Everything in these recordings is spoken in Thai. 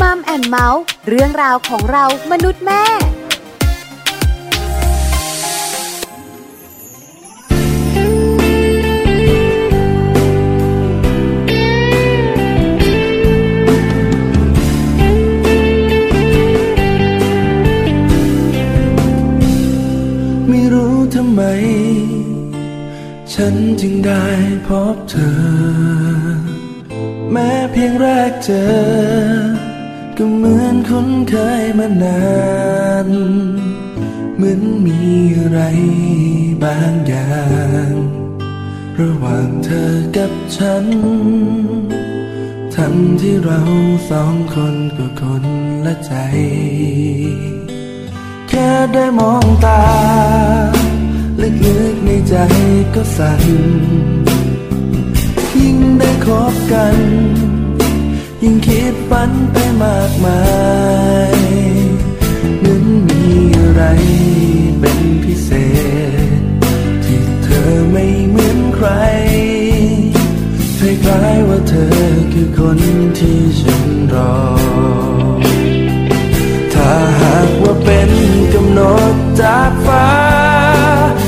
มัมแอนเมาส์เรื่องราวของเรามนุษย์แม่ไม่รู้ทำไมฉันจึงได้พบเธอ แม้เพียงแรกเจอ ก็เหมือนคุ้นเคยมานาน เหมือนมีอะไรบางอย่าง ระหว่างเธอกับฉัน ทั้งที่เราสองคนก็คนละใจ แค่ได้มองตา ลึกๆในใจก็สั่นยิ่งได้คบกัน ยิ่งคิดฝันไปมากมายเหมือนมีอะไรเป็นพิเศษ ที่เธอไม่เหมือนใครคล้ายๆว่าเธอคือคนที่ฉันรอ ถ้าหากว่าเป็นกำหนดจากฟ้า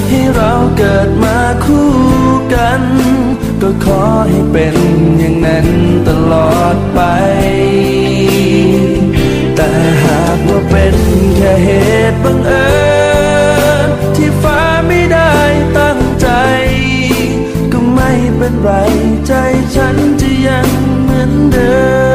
ให้เราเกิดมาคู่กัน ก็ขอให้เป็นอย่างนั้นตลอดไป แต่หากว่าเป็นแค่เหตุบังเอิญที่ฟ้าไม่ได้ตั้งใจ ก็ไม่เป็นไรใจฉันจะยังเหมือนเดิม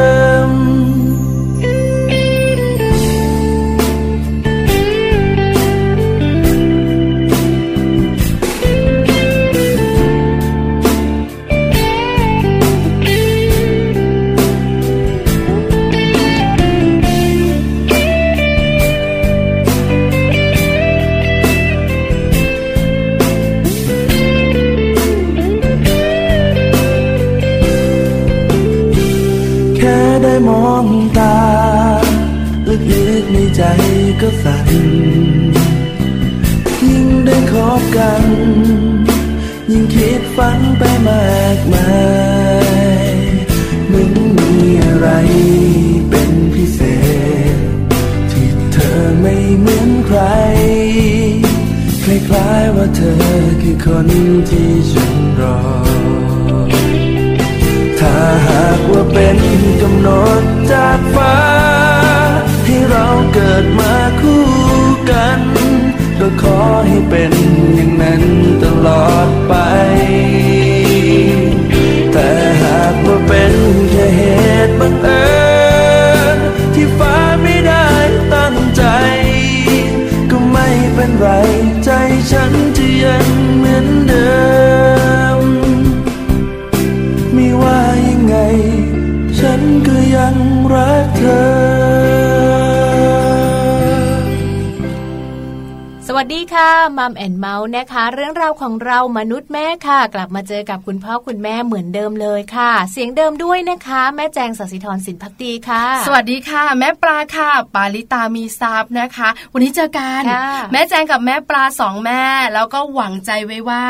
ค่ะมัมแอ นเมาส์นะคะ เรื่องราวของเรามนุษย์แม่ค่ะ กลับมาเจอกับคุณพ่อคุณแม่เหมือนเดิมเลยค่ะ เสียงเดิมด้วยนะคะ แม่แจงสัสิธรสินพักดีค่ะ สวัสดีค่ะ แม่ปลาค่ะ ปาลิตามีซับนะคะ วันนี้เจอกันค่ะแม่แจงกับแม่ปลาสองแม่ แล้วก็หวังใจไว้ว่า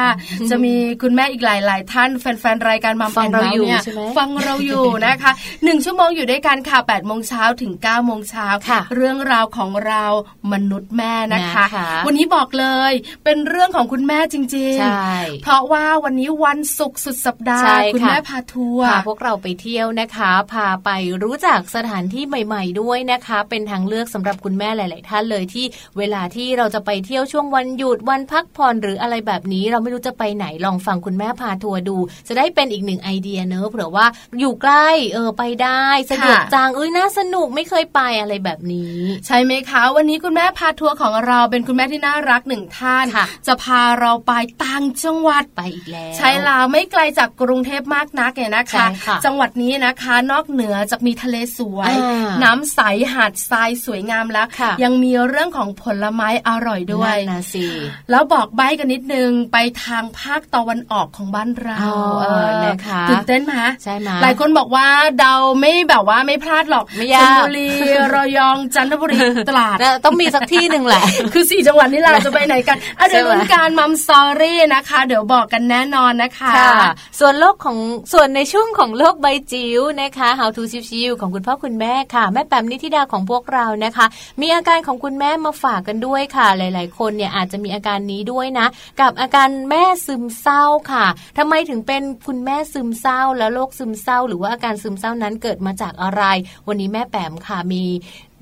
จะมีคุณแม่อีกหลาย ๆ ท่านแฟน ๆ รายการมัมฟัแองนเราเมาอยู่เนี่ยใช่ไหมฟังเราอยู่นะคะหนึ่งชั่วโมงอยู่ด้วยกันค่ะ8ปดโมงเช้าถึง9ก้าโมงเช้าค่ะเรื่องราวของเรามนุษย์แม่นะคะนะคะวันนี้บอกเลยเป็นเรื่องของคุณแม่จริงใช่ๆเพราะว่าวันนี้วันศุกร์สุดสัปดาห์ใช่คุณค่ะแม่พาทัวร์พาพวกเราไปเที่ยวนะคะ พาไปรู้จักสถานที่ใหม่ ๆ ด้วยนะคะ เป็นทางเลือกสำหรับคุณแม่หลาย ๆ ท่านเลยที่เวลาที่เราจะไปเที่ยวช่วงวันหยุดวันพักผ่อนหรืออะไรแบบนี้ เราไม่รู้จะไปไหนลองฟังคุณแม่พาทัวร์ดู จะได้เป็นอีกหนึ่งไอเดียเนอะเผื่อว่าอยู่ใกล้เออไปได้สะดวกค่ะจังเอ้ยน่าสนุกไม่เคยไปอะไรแบบนี้ ใช่ไหมคะ วันนี้คุณแม่พาทัวร์ของเราเป็นคุณแม่ที่น่ารักหนึ่งท่านค่ะจะพาเราไปต่างจังหวัดไปอีกแล้ว ใช่แล้วไม่ไกลจากกรุงเทพมากนักเนี่ยนะคะใช่ค่ะจังหวัดนี้นะคะ นอกเหนือจากมีทะเลสวยอ่าน้ำใสหาดทรายสวยงามแล้วค่ะยังมีเรื่องของผลไม้อร่อยด้วยนั่นนะสิแล้วบอกใบ้กันนิดนึงไปทางภาคตะวันออกของบ้านเราอ๋อเออนะคะตื่นเต้นไหมใช่ไหมหลายคนบอกว่าเดาไม่แบบว่าไม่พลาดหรอกไม่ชยากลบุรีระยองจันทบุรีตราดนะต้องมีสักที่หนึ่งแหละ คือสี่จังหวัดนี้เราจะไปไหนกันอะเดี๋ยวลุ้นการมัมสอรี่นะคะ เดี๋ยวบอกกันแน่นอนนะคะค่ะส่วนโลกของส่วนในช่วงของโลกใบจิ๋วนะคะ How to ชิวๆของคุณพ่อคุณแม่ค่ะ แม่แปมนิธิดาของพวกเรานะคะ มีอาการของคุณแม่มาฝากกันด้วยค่ะ หลาย ๆ คนเนี่ยอาจจะมีอาการนี้ด้วยนะ กับอาการแม่ซึมเศร้าค่ะทำไมถึงเป็นคุณแม่ซึมเศร้า แล้วโรคซึมเศร้า หรือว่าอาการซึมเศร้านั้นเกิดมาจากอะไร วันนี้แม่แปมค่ะมี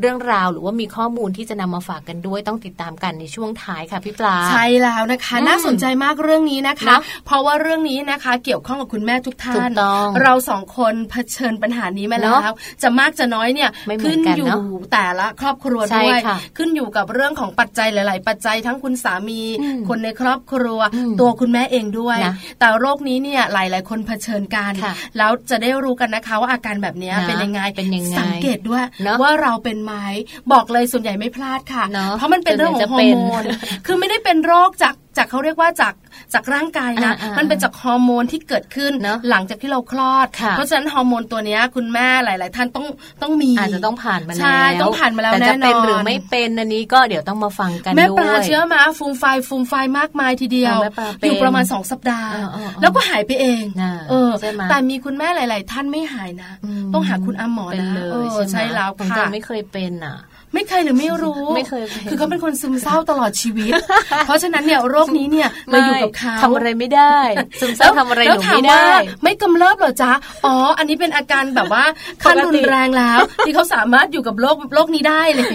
เรื่องราวหรือว่ามีข้อมูลที่จะนำมาฝากกันด้วยต้องติดตามกันในช่วงท้ายค่ะพี่ปลาใช่แล้วนะคะอืมน่าสนใจมากเรื่องนี้นะคะเนอะเพราะว่าเรื่องนี้นะคะ เกี่ยวข้องกับคุณแม่ทุกท่านถูกต้องเราสองคนเผชิญปัญหานี้มาแล้เนวอะจะมากจะน้อยเนี่ยไม่เหมืขึ้อนนกันอยู่เนอะแต่ละครอบครัวใช่ด้วยค่ะขึ้นอยู่กับเรื่องของปัจจัยหลาย ๆ ปัจจัยทั้งคุณสามีอืมคนในครอบครัวอืมตัวคุณแม่เองด้วยนะแต่โรคนี้เนี่ยหลาย ๆ คนเผชิญกันค่ะแล้วจะได้รู้กันนะคะว่าอาการแบบเนี้ยนะเป็นยังไงเป็นยังไงสังเกตด้วยเนอะว่าเราเป็นไหมบอกเลยส่วนใหญ่ไม่พลาดค่ะเนอะเพราะมันเป็นเรื่องของฮอส่วนใหญ่ร์จะโมเป็นนคือไม่ได้เป็นโรคจากจากเขาเรียกว่าจากจากร่างกายนะอ่าๆมันเป็นจากฮอร์โมนที่เกิดขึ้นเนอะหลังจากที่เราคลอดค่ะเพราะฉะนั้นฮอร์โมนตัวเนี้ยคุณแม่หลาย ๆ ท่านต้องต้องมีอาจจะต้องผ่านมาแล้วใช่ต้องผ่านมาแล้วแต่จะเป็นแน่นอนหรือไม่เป็นอันนี้ก็เดี๋ยวต้องมาฟังกันแม่ด้ปลาวยเชื่อมาฟูมไฟฟูมไฟมากมายทีเดียวเออแม่ปลาเป็นอยู่ประมาณสองสัปดาห์เออเออเออแล้วก็หายไปเองน่ะเออใช่ไหมแต่มีคุณแม่หลาย ๆ ท่านไม่หายนะมต้องหาคุณอาหมอเป็นนะเลเอยอใช่ไหมใช่แล้วผมค่ะจะไม่เคยเป็นอะ ไม่เคยหรือไม่รู้ไม่เคยเป็นคือเขาเป็นคนซึมเศร้าตลอดชีวิต เพราะฉะนั้นเนี่ยโรคนี้เนี่ยมาอยู่กับเขาทำอะไรไม่ได้ ซึมเศร้าทำอะไรหแล้วนูถามไม่ว่าได้ ไม่กำเริบเหรอจ๊ะอ๋อ อันนี้เป็นอาการแบบว่าขั้นปกติรุนแรงแล้ว ที่เขาสามารถอยู่กับโรคโรคนี้ได้เลย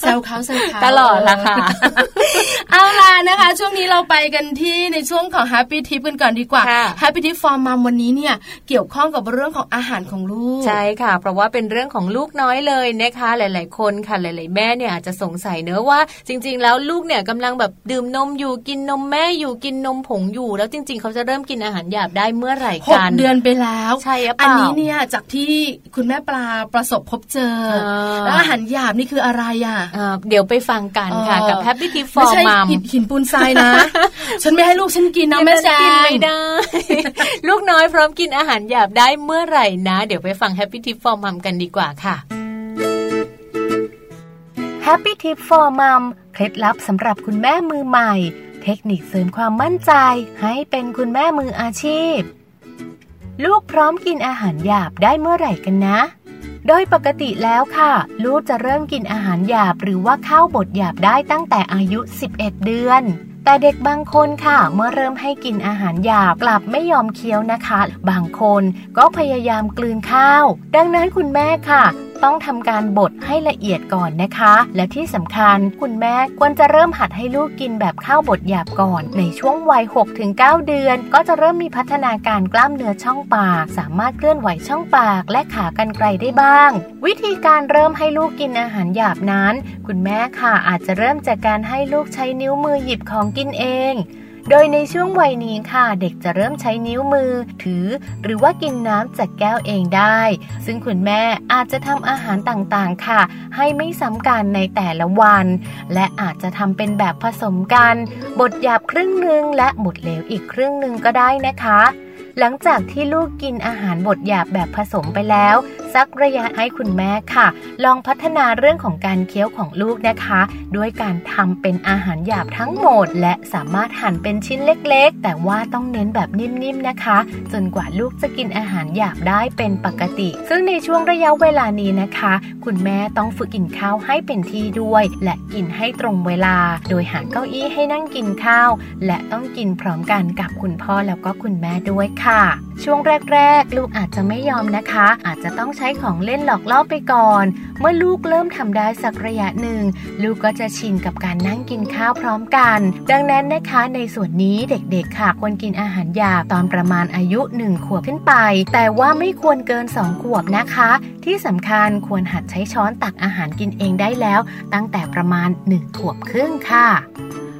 แซวเขาแซวเขาตลอดละค่ะเอาล่ะนะคะ ช่วงนี้เราไปกันที่ในช่วงของ Happy Tip กันก่อนดีกว่าค่ะ Happy Tip for Mom วันนี้เนี่ยเกี่ยวข้องกับเรื่องของอาหารของลูกใช่ค่ะ เพราะว่าเป็นเรื่องของลูกน้อยเลยนะคะ หลาย ๆ คนค่ะหลายๆ แม่เนี่ยอาจจะสงสัยเนอะว่า จริง ๆ แล้วลูกเนี่ยกำลังแบบดื่มนมอยู่กินนมแม่อยู่กินนมผงอยู่ แล้วจริง ๆ เขาจะเริ่มกินอาหารหยาบได้เมื่อไหร่หกกันเดือนไปแล้วใช่หรือเปอันล่านี้เนี่ยจากที่คุณแม่ปลาประสบพบเจอเออแล้วอาหารหยาบนี่คืออะไรอะเอ่อเดี๋ยวไปฟังกันค่ะเออกับ Happy Tip ไม่ for ใช่ Mom หินหินปูนทรายนะ ฉันไม่ให้ลูกฉันกินนะแม่แจกินงไม่ได้ ลูกน้อยพร้อมกินอาหารหยาบได้เมื่อไหร่นะ เดี๋ยวไปฟัง Happy Tip for Mom กันดีกว่าค่ะ Happy Tip for Mom เคล็ดลับสำหรับคุณแม่มือใหม่ เทคนิคเสริมความมั่นใจ ให้เป็นคุณแม่มืออาชีพ ลูกพร้อมกินอาหารหยาบได้เมื่อไหร่กันนะ โดยปกติแล้วค่ะ ลูกจะเริ่มกินอาหารหยาบ หรือว่าข้าวบดหยาบได้ตั้งแต่อายุ 11 เดือนแต่เด็กบางคนค่ะ เมื่อเริ่มให้กินอาหารหยาบกลับไม่ยอมเคี้ยวนะคะ บางคนก็พยายามกลืนข้าว ดังนั้นคุณแม่ค่ะต้องทำการบดให้ละเอียดก่อนนะคะ และที่สำคัญคุณแม่ควรจะเริ่มหัดให้ลูกกินแบบข้าวบดหยาบก่อน ในช่วงวัย 6-9 เดือน ก็จะเริ่มมีพัฒนาการกล้ามเนื้อช่องปาก สามารถเคลื่อนไหวช่องปากและขากรรไกรได้บ้าง วิธีการเริ่มให้ลูกกินอาหารหยาบนั้น คุณแม่ค่ะอาจจะเริ่มจากการให้ลูกใช้นิ้วมือหยิบของกินเอง โดยในช่วงวัยนี้ค่ะ เด็กจะเริ่มใช้นิ้วมือ ถือ หรือว่ากินน้ำจากแก้วเองได้ ซึ่งคุณแม่อาจจะทำอาหารต่างๆค่ะ ให้ไม่ซ้ำกันในแต่ละวัน และอาจจะทำเป็นแบบผสมกัน บดหยาบครึ่งหนึ่งและบดเหลวอีกครึ่งหนึ่งก็ได้นะคะ หลังจากที่ลูกกินอาหารบดหยาบแบบผสมไปแล้วสักระยะให้คุณแม่ค่ะ ลองพัฒนาเรื่องของการเคี้ยวของลูกนะคะ ด้วยการทำเป็นอาหารหยาบทั้งหมด และสามารถหั่นเป็นชิ้นเล็กๆ แต่ว่าต้องเน้นแบบนิ่มๆนะคะ จนกว่าลูกจะกินอาหารหยาบได้เป็นปกติ ซึ่งในช่วงระยะเวลานี้นะคะ คุณแม่ต้องฝึกกินข้าวให้เป็นที่ด้วย และกินให้ตรงเวลา โดยหาเก้าอี้ให้นั่งกินข้าว และต้องกินพร้อมกันกับคุณพ่อแล้วก็คุณแม่ด้วยค่ะช่วงแรก ๆ ลูกอาจจะไม่ยอมนะคะ อาจจะต้องใช้ของเล่นหลอกล่อไปก่อน เมื่อลูกเริ่มทำได้สักระยะหนึ่ง ลูกก็จะชินกับการนั่งกินข้าวพร้อมกัน ดังนั้นนะคะในส่วนนี้เด็กๆค่ะควรกินอาหารหยาบตอนประมาณอายุ 1 ขวบขึ้นไป แต่ว่าไม่ควรเกิน 2 ขวบนะคะ ที่สำคัญควรหัดใช้ช้อนตักอาหารกินเองได้แล้ว ตั้งแต่ประมาณ 1 ขวบครึ่งค่ะ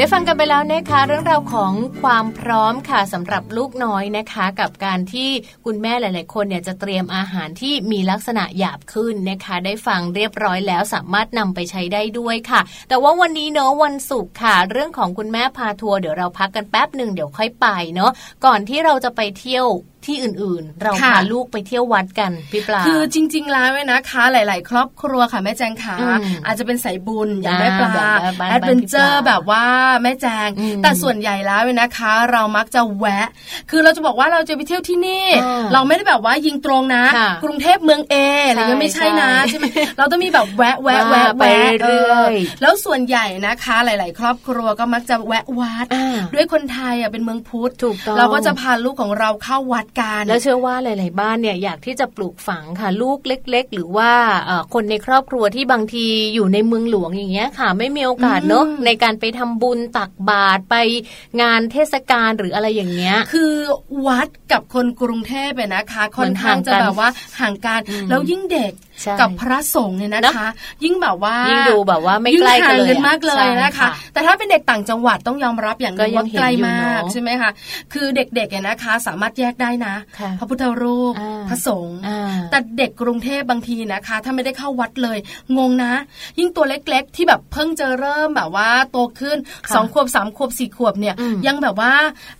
ได้ฟังกันไปแล้วนะคะ เรื่องราวของความพร้อมค่ะสำหรับลูกน้อยนะคะ กับการที่คุณแม่หลาย ๆ คนเนี่ยจะเตรียมอาหารที่มีลักษณะหยาบขึ้นนะคะ ได้ฟังเรียบร้อยแล้วสามารถนำไปใช้ได้ด้วยค่ะ แต่ว่าวันนี้เนาะวันศุกร์ค่ะ เรื่องของคุณแม่พาทัวร์เดี๋ยวเราพักกันแป๊บหนึ่งเดี๋ยวค่อยไปเนาะก่อนที่เราจะไปเที่ยวที่อื่นๆ เราค่ะพาลูกไปเที่ยววัดกันพี่ปลาคือจริง ๆ แล้วเนี่ยนะคะ หลาย ๆ ครอบครัวค่ะแม่แจงขาอืมอาจจะเป็นสายบุญอย่างแม่ปลาอ่าแบบบ้าน adventure บ้านพี่ปลาแบบว่าแม่แจงอืมแต่ส่วนใหญ่แล้วเนี่ยนะคะ เรามักจะแวะ คือเราจะบอกว่าเราจะไปเที่ยวที่นี่อ่าเราไม่ได้แบบว่ายิงตรงนะค่ะกรุงเทพเมืองเออะไรเงี้ยไม่ใช่นะใช่ใช่ไหมเราต้องมีแบบแวะแวะแวะไปแวะเรื่อยๆเออแล้วส่วนใหญ่นะคะ หลาย ๆ ครอบครัวก็มักจะแวะวัดอ่าด้วยคนไทยอะเป็นเมืองพุทธถูกต้องเราก็จะพาลูกของเราเข้าวัดกัน แล้วเชื่อว่าหลาย ๆ บ้านเนี่ยอยากที่จะปลูกฝังค่ะลูกเล็ก ๆ หรือว่าเอ่อคนในครอบครัวที่บางทีอยู่ในเมืองหลวงอย่างเงี้ยค่ะ ไม่มีโอกาสเนอะอืมในการไปทำบุญตักบาตรไปงานเทศกาลหรืออะไรอย่างเงี้ย คือวัดกับคนกรุงเทพเนี่ยนะคะค่อนข้างจะห่างกันแบบว่าห่างกันอืมแล้วยิ่งเด็กใช่ กับพระสงฆ์เนี่ยนะคะ ยิ่งแบบว่ายิ่ยิ่งดูแบบว่าไม่ใกล้กันเลยกันมากเลยใช่นะคะค่ะแต่ถ้าเป็นเด็กต่างจังหวัดต้องยอมรับอย่างหก็นึงยัว่างเห็นใกล้อยู่มากเนอะใช่ไหมคะคือเด็กๆเนี่ยนะคะ สามารถแยกได้นะค่ะพระพุทธรูปอ่าพระสงฆ์อ่าแต่เด็กกรุงเทพบางทีนะคะ ถ้าไม่ได้เข้าวัดเลย งงนะ ยิ่งตัวเล็กๆ ที่แบบเพิ่งจะเริ่มแบบว่าโตขึ้นค่ะสองขวบสามขวบสี่ขวบเนี่ยอืมยังแบบว่า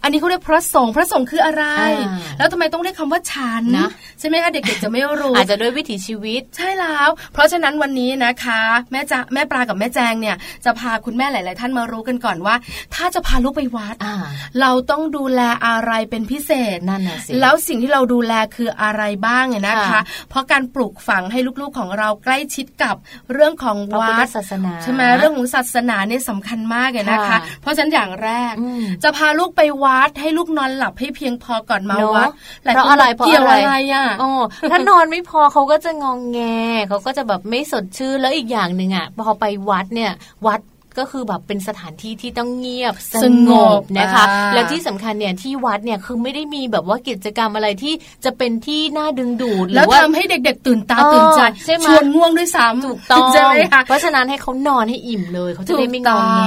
อันนี้เขาเรียกพระสงฆ์พระสงฆ์คืออะไรอ่าแล้วทำไมต้องเรียกคำว่าฉันนะใช่ไหมคะเด็กๆจะไม่รู้อาจจะด้วยวิถีชีวิตใช่แล้ว เพราะฉะนั้นวันนี้นะคะ แม่จะแม่ปลากับแม่แจงเนี่ยจะพาคุณแม่หลาย ๆ ท่านมารู้กันก่อนว่า ถ้าจะพาลูกไปวัดอ่าเราต้องดูแลอะไรเป็นพิเศษนั่นน่ะสิแล้วสิ่งที่เราดูแลคืออะไรบ้างเนี่ยนะคะค่ะเพราะการปลูกฝังให้ลูก ๆ ของเราใกล้ชิดกับเรื่องของพระพุทวัธดศาสนาใช่ไหมเรื่องของศาสนาเนี่ยสำคัญมากเลยนะคะค่ะเพราะฉะนั้นอย่างแรกอืมจะพาลูกไปวัดให้ลูกนอนหลับให้เพียงพอก่อนมาเนอะวัดหลายเพราะคนอะไรบอกเพราะเกี่ยวอะไรอะไรอะอ๋อถ้านอนไม่พอเขาก็จะงองแงเขาก็จะแบบไม่สดชื่นแล้วอีกอย่างหนึ่งอะพอไปวัดเนี่ย วัด ก็คือแบบเป็นสถานที่ที่ต้องเงียบสสงงบบนะคะอ่าแล้วที่สำคัญเนี่ยที่วัดเนี่ยคือไม่ได้มีแบบว่ากิจกรรมอะไรที่จะเป็นที่น่าดึงดูดหรืแล้วอว่าทำให้เด็ก ๆ ตื่นตาเออตื่นใจใช่ไหมชวนง่วงด้วยซ้ำถูกต้องใช่ไหมคะเพราะฉะนั้นให้เขานอนให้อิ่มเลยเขาจะได้ไม่งองแง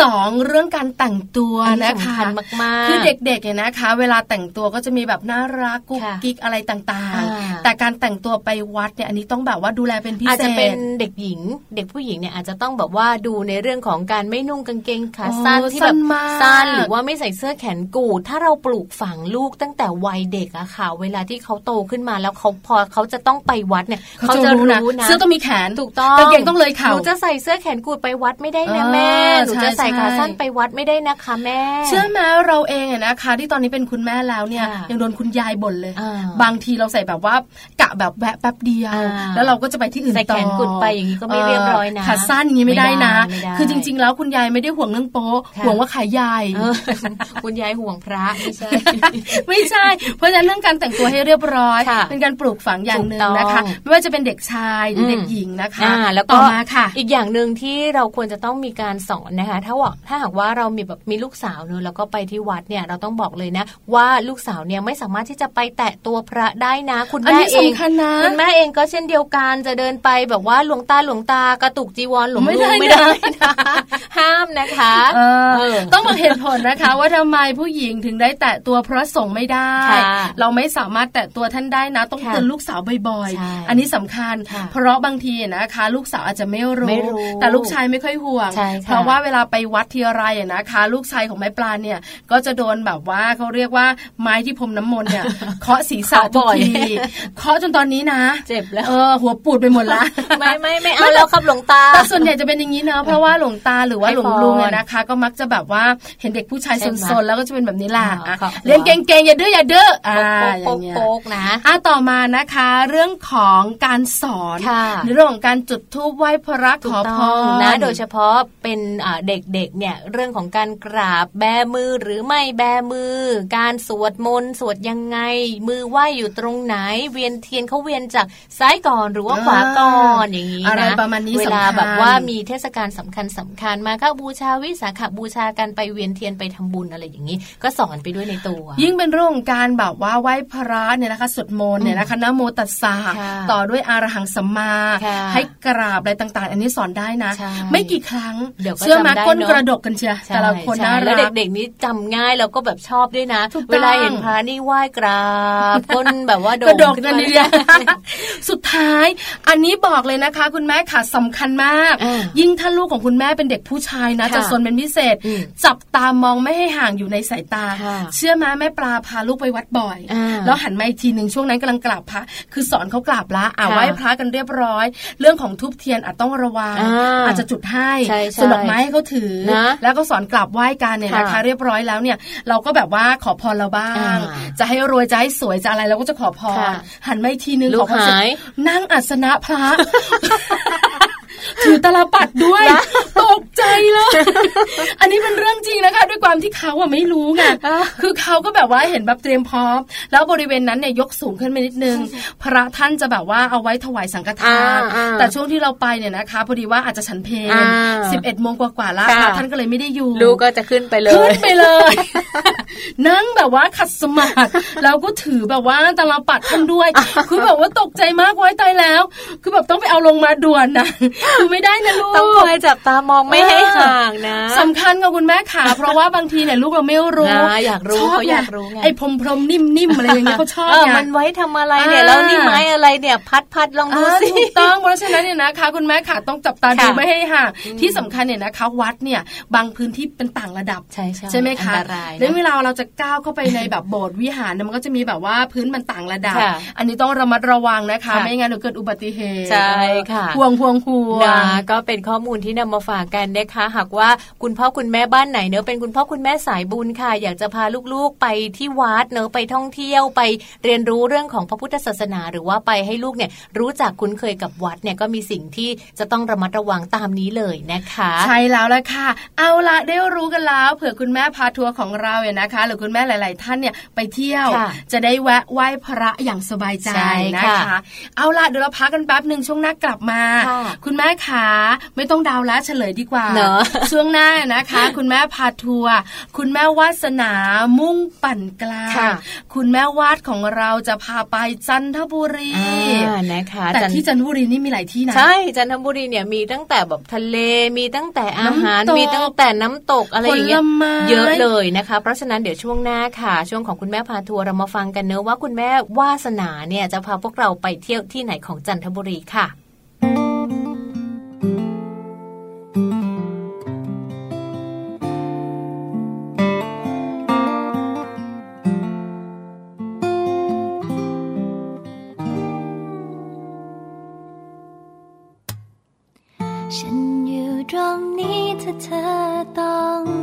สองเรื่องการแต่งตัวอันนี้นะคะสำคัญมากๆคือเด็กๆเนี่ยนะคะ เวลาแต่งตัวก็จะมีแบบน่ารักกุ๊กค่ะกิ๊กอะไรต่างอ่าๆแต่การแต่งตัวไปวัดเนี่ยอันนี้ต้องแบบว่าดูแลเป็นพิเศษอาจจะเป็นเด็กหญิง เด็กผู้หญิงเนี่ยอาจจะต้องแบบว่าดูในเรื่องของการไม่นุ่งกางเกงขาสั้นโอ้ที่แบบสั้นมากสั้นหรือว่าไม่ใส่เสื้อแขนกูดถ้าเราปลูกฝังลูกตั้งแต่วัยเด็กอะค่ะ เวลาที่เขาโตขึ้นมาแล้วเขาพอเขาจะต้องไปวัดเนี่ยเขาจะรู้นะเสื้อต้องมีแขนถูกต้องกางเกงต้องเลยเข่าหนูจะใส่เสื้อแขนกูดไปวัดไม่ได้นะเออแม่หนูจะใส่ใช่ขาสั้นใช่ไปวัดไม่ได้นะคะแม่ เชื่อไหมเราเองอะนะคะ ที่ตอนนี้เป็นคุณแม่แล้วเนี่ยค่ะยังโดนคุณยายบ่นเลยอ่าบางทีเราใส่แบบว่ากะแบบแวะแป๊บเดียวอ่าแล้วเราก็จะไปที่อื่นใส่แขนต่อกุดไปอย่างนี้ก็ไม่เรียบร้อยนะขาสั้นอย่างนี้ไม่ได้นะไม่ได้ไม่ได้คือจริง ๆ แล้วคุณยายไม่ได้ห่วงเรื่องโป๊ะค่ะห่วงว่าขายใหญ่เออคุณยายห่วงพระไม่ใช่ไม่ใช่ เพราะฉะนั้นเรื่องการแต่งตัวให้เรียบร้อยค่ะเป็นการปลูกฝังอย่างหนึ่งถูกต้องนะคะ ไม่ว่าจะเป็นเด็กชายหรืออมเด็กหญิงนะคะอ่าแล้วก็ต่อมาค่ะ อีกอย่างหนึ่งที่เราควรจะต้องมีการสอนนะคะ ถ้าว่าถ้าหากว่าเรามีแบบมีลูกสาวเนอะแล้วก็ไปที่วัดเนี่ยเราต้องบอกเลยนะ ว่าลูกสาวเนี่ยไม่สามารถที่จะไปแตะตัวพระได้นะ คุณอันแม่นี้เองสำคัญนะคุณแม่เองก็เช่นเดียวกันจะเดินไปแบบว่าหลวงตาหลวงตากระตุกจีวรหลวงไม่ลุได้งไม่ได้นะห้ามนะคะเออเออต้องบอกเหตุผลนะคะ ว่าทำไมผู้หญิงถึงได้แตะตัวพระสงฆ์ไม่ได้ค่ะเราไม่สามารถแตะตัวท่านได้นะ ต้องค่ะเตือนลูกสาวบ่อยใช่ๆอันนี้สำคัญค่ะเพราะบางทีนะคะ ลูกสาวอาจจะไม่รู้ไม่รู้แต่ลูกชายไม่ค่อยห่วงใช่ค่ะเพราะว่าเวลาไปวัดทีไรอะนะคะ ลูกชายของแม่ปลาเนี่ย ก็จะโดนแบบว่าเขาเรียกว่าไม้ที่พรมน้ำมนต์เนี่ยเคาะศีรษะเคาะทุบ่กอยทีเคาะจนตอนนี้นะ เจ็บแล้วเออหัวปูดไปหมดละไม่ไม่ไม่เอาแล้วครับหลวงตาแต่ส่วนใหญ่จะเป็นอย่างนี้เนอะเพราะว่าหลวงตาหรือว่าให้หลวงพรลุงเนี่ยนะคะ ก็มักจะแบบว่าเห็นเด็กผู้ชายใช่ไหมซนๆแล้วก็จะเป็นแบบนี้แหละอ่าอะค่ะเรียนเก่งๆอย่าดื้ออย่าดื้ออ่าโป๊กอโป๊ย่ากงเงี้ยโป๊กนะอะต่อมานะคะ เรื่องของการสอนค่ะในเรื่องของการจุดธูปไหว้พระถูขกอต้พองรนะ โดยเฉพาะเป็นอ่าเด็กๆเนี่ยเรื่องของการกราบแบมือหรือไม่แบมือ การสวดมนต์สวดยังไง มือไหว้อยู่ตรงไหน เวียนเทียนเขาเวียนจากซ้ายก่อนหรือว่าขวาก่อนอย่างนี้อะไรนะประมาณนี้เวลาสำคัญแบบว่ามีเทศกาลสำคัญญสำคัญมาค่าบูชาวิสาขบูชากันไปเวียนเทียนไปทำบุญอะไรอย่างนี้ ก็สอนไปด้วยในตัว ยิ่งเป็นเรื่องของการแบบว่าไหว้พระเนี่ยนะคะสวดมนต์เนี่ยนะคะนะโมตัสสะค่ะต่อด้วยอารหังสัมมาค่ะให้กราบอะไรต่างๆ อันนี้สอนได้นะใช่ไม่กี่ครั้งเดี๋ยวก็เชื่อไหมจำได้ก้นเนอะกระดกกันเชียใช่แต่ละคนใช่น่าแล้รัวกเด็กๆนี่จำง่ายแล้วก็แบบชอบด้วยนะถูกต้องเวลาเห็นพระนี่ไหว้กราบก้นแบบว่าโด่กระงดกขึ้นกันมาดีๆสุดท้าย อันนี้บอกเลยนะคะ คุณแม่ค่ะสำคัญมากอ่ายิ่งถ้าลูกของคุณแม่เป็นเด็กผู้ชายนะค่ะจะสนเป็นพิเศษอืมจับตามองไม่ให้ห่างอยู่ในสายตาค่ะเชื่อไหมแม่ปลาพาลูกไปวัดบ่อยอ่าแล้วหันมาอีกทีหนึ่งช่วงนั้นกำลังกราบพระคือสอนเขากราบละอ่าค่ะไหว้พระกันเรียบร้อย เรื่องของทุบเทียนอาจต้องระวังอ่าอาจจะจุดให้ใช่ใช่ส่วนดอกไม้ให้เขาถือนะแล้วก็สอนกราบไหว้กันเนี่ยนะคะค่ะเรียบร้อยแล้วเนี่ยเราก็แบบว่าขอพรเราบ้างอ่าจะให้รวยจะให้สวยจะอะไรเราก็จะขอพรค่ะหันมาอีกทีนึงลูขกอพรเสร็จหายนั่งอัสนะพระ ถือตลปัดด้วยตกใจเลยอันนี้เป็นเรื่องจริงนะคะ ด้วยความที่เขาอะไม่รู้ไงอ่าคือเขาก็แบบว่าเห็นแบบเตรียมพร้อม แล้วบริเวณนั้นเนี่ยยกสูงขึ้นไปนิดนึง พระท่านจะแบบว่าเอาไว้ถวายสังฆทานอ่าอ่าแต่ช่วงที่เราไปเนี่ยนะคะพอดีว่าอาจจะฉันเพลอ่าสิบเอ็ดโมงกว่าๆแล้วค่ะพระท่านก็เลยไม่ได้อยู่ลูกก็จะขึ้นไปเลขึ้ยนไปเลย นั่งแบบว่าขัดสมาธิแล้วก็ถือแบบว่าตาลปัดท่านด้วย คือแบบว่าตกใจมากไว้ตายแล้ว คือแบบต้องไปเอาลงมาด่วนนะคือไม่ได้นะลูกต้องคอยจับตามองไม่ให้ห่างนะสำคัญกับคุณแม่ขาเพราะว่าบางทีเนี่ยลูกเราไม่รู้นะอยากรู้ชบเขาอยากรู้ไงไอ้พรมพรมๆนิ่มๆอะไรอย่างเงี้ยเขาชอบเออไงมันไว้ทำอะไรเนี่ยอ่าแล้วนี่ไม้อะไรเนี่ยพัดพัดลองดูอ่าสิถูกต้องเพราะฉะนั้นเนี่ยนะคะ คุณแม่ขาต้องจับตาดูค่ะไม่ให้ห่างที่สำคัญเนี่ยนะคะ วัดเนี่ยบางพื้นที่เป็นต่างระดับใช่ใช่ใช่ไหมคะอันตรายนะแล้วเวลาเราจะก้าวเข้าไปในแบบโบสถ์วิหารเนี่ยมันก็จะมีแบบว่าพื้นมันต่างระดับค่ะอันนี้ต้องระมัดระวังนะคะค่ะไม่งั้นเดี๋ยวเกิดอุบัติเหตุใช่ค่ะห่วงห่วงห่วงนะก็เป็นข้อมูลที่นำมาฝากกันนะคะ หากว่าคุณพ่อคุณแม่บ้านไหนเนอะเป็นคุณพ่อคุณแม่สายบุญค่ะ อยากจะพาลูกๆไปที่วัดเนอะไปท่องเที่ยวไปเรียนรู้เรื่องของพระพุทธศาสนา หรือว่าไปให้ลูกเนี่ยรู้จักคุ้นเคยกับวัดเนี่ยก็มีสิ่งที่จะต้องระมัดระวังตามนี้เลยนะคะ ใช่แล้วละค่ะ เอาละได้รู้กันแล้ว เผื่อคุณแม่พาทัวร์ของเราเนี่ยนะคะ หรือคุณแม่หลาย ๆ ท่านเนี่ยไปเที่ยวค่ะจะได้แวะไหว้พระอย่างสบายใจใช่นะค่ะคะ เอาละเดี๋ยวเราพักกันแป๊บหนึ่งช่วงหน้ากลับมาค่ะคุณแม่ขาไม่ต้องเดาวแล้วเฉลยดีกว่าเนอะช่วงหน้านะคะ คุณแม่พาทัวร์คุณแม่วาสนามุ่งปั่นกลางค่ะคุณแม่วาดของเราจะพาไปจันทบุรีอ่านะคะแต่จันที่จันทบุรีนี่มีหลายที่นะใช่จันทบุรีเนี่ยมีตั้งแต่แบบทะเลมีตั้งแต่อาหารน้ำตกมีตั้งแต่น้ำตกอะไรอย่างเงี้ผยลไม้เยอะเลยนะคะ เพราะฉะนั้นเดี๋ยวช่วงหน้าค่ะ ช่วงของคุณแม่พาทัวร์เรามาฟังกันเนอะว่าคุณแม่วาสนาเนี่ยจะพาพวกเราไปเที่ยวที่ไหนของจันทบุรีค่ะ ฉันอยู่ตรงนี้ถ้าเธอต้อง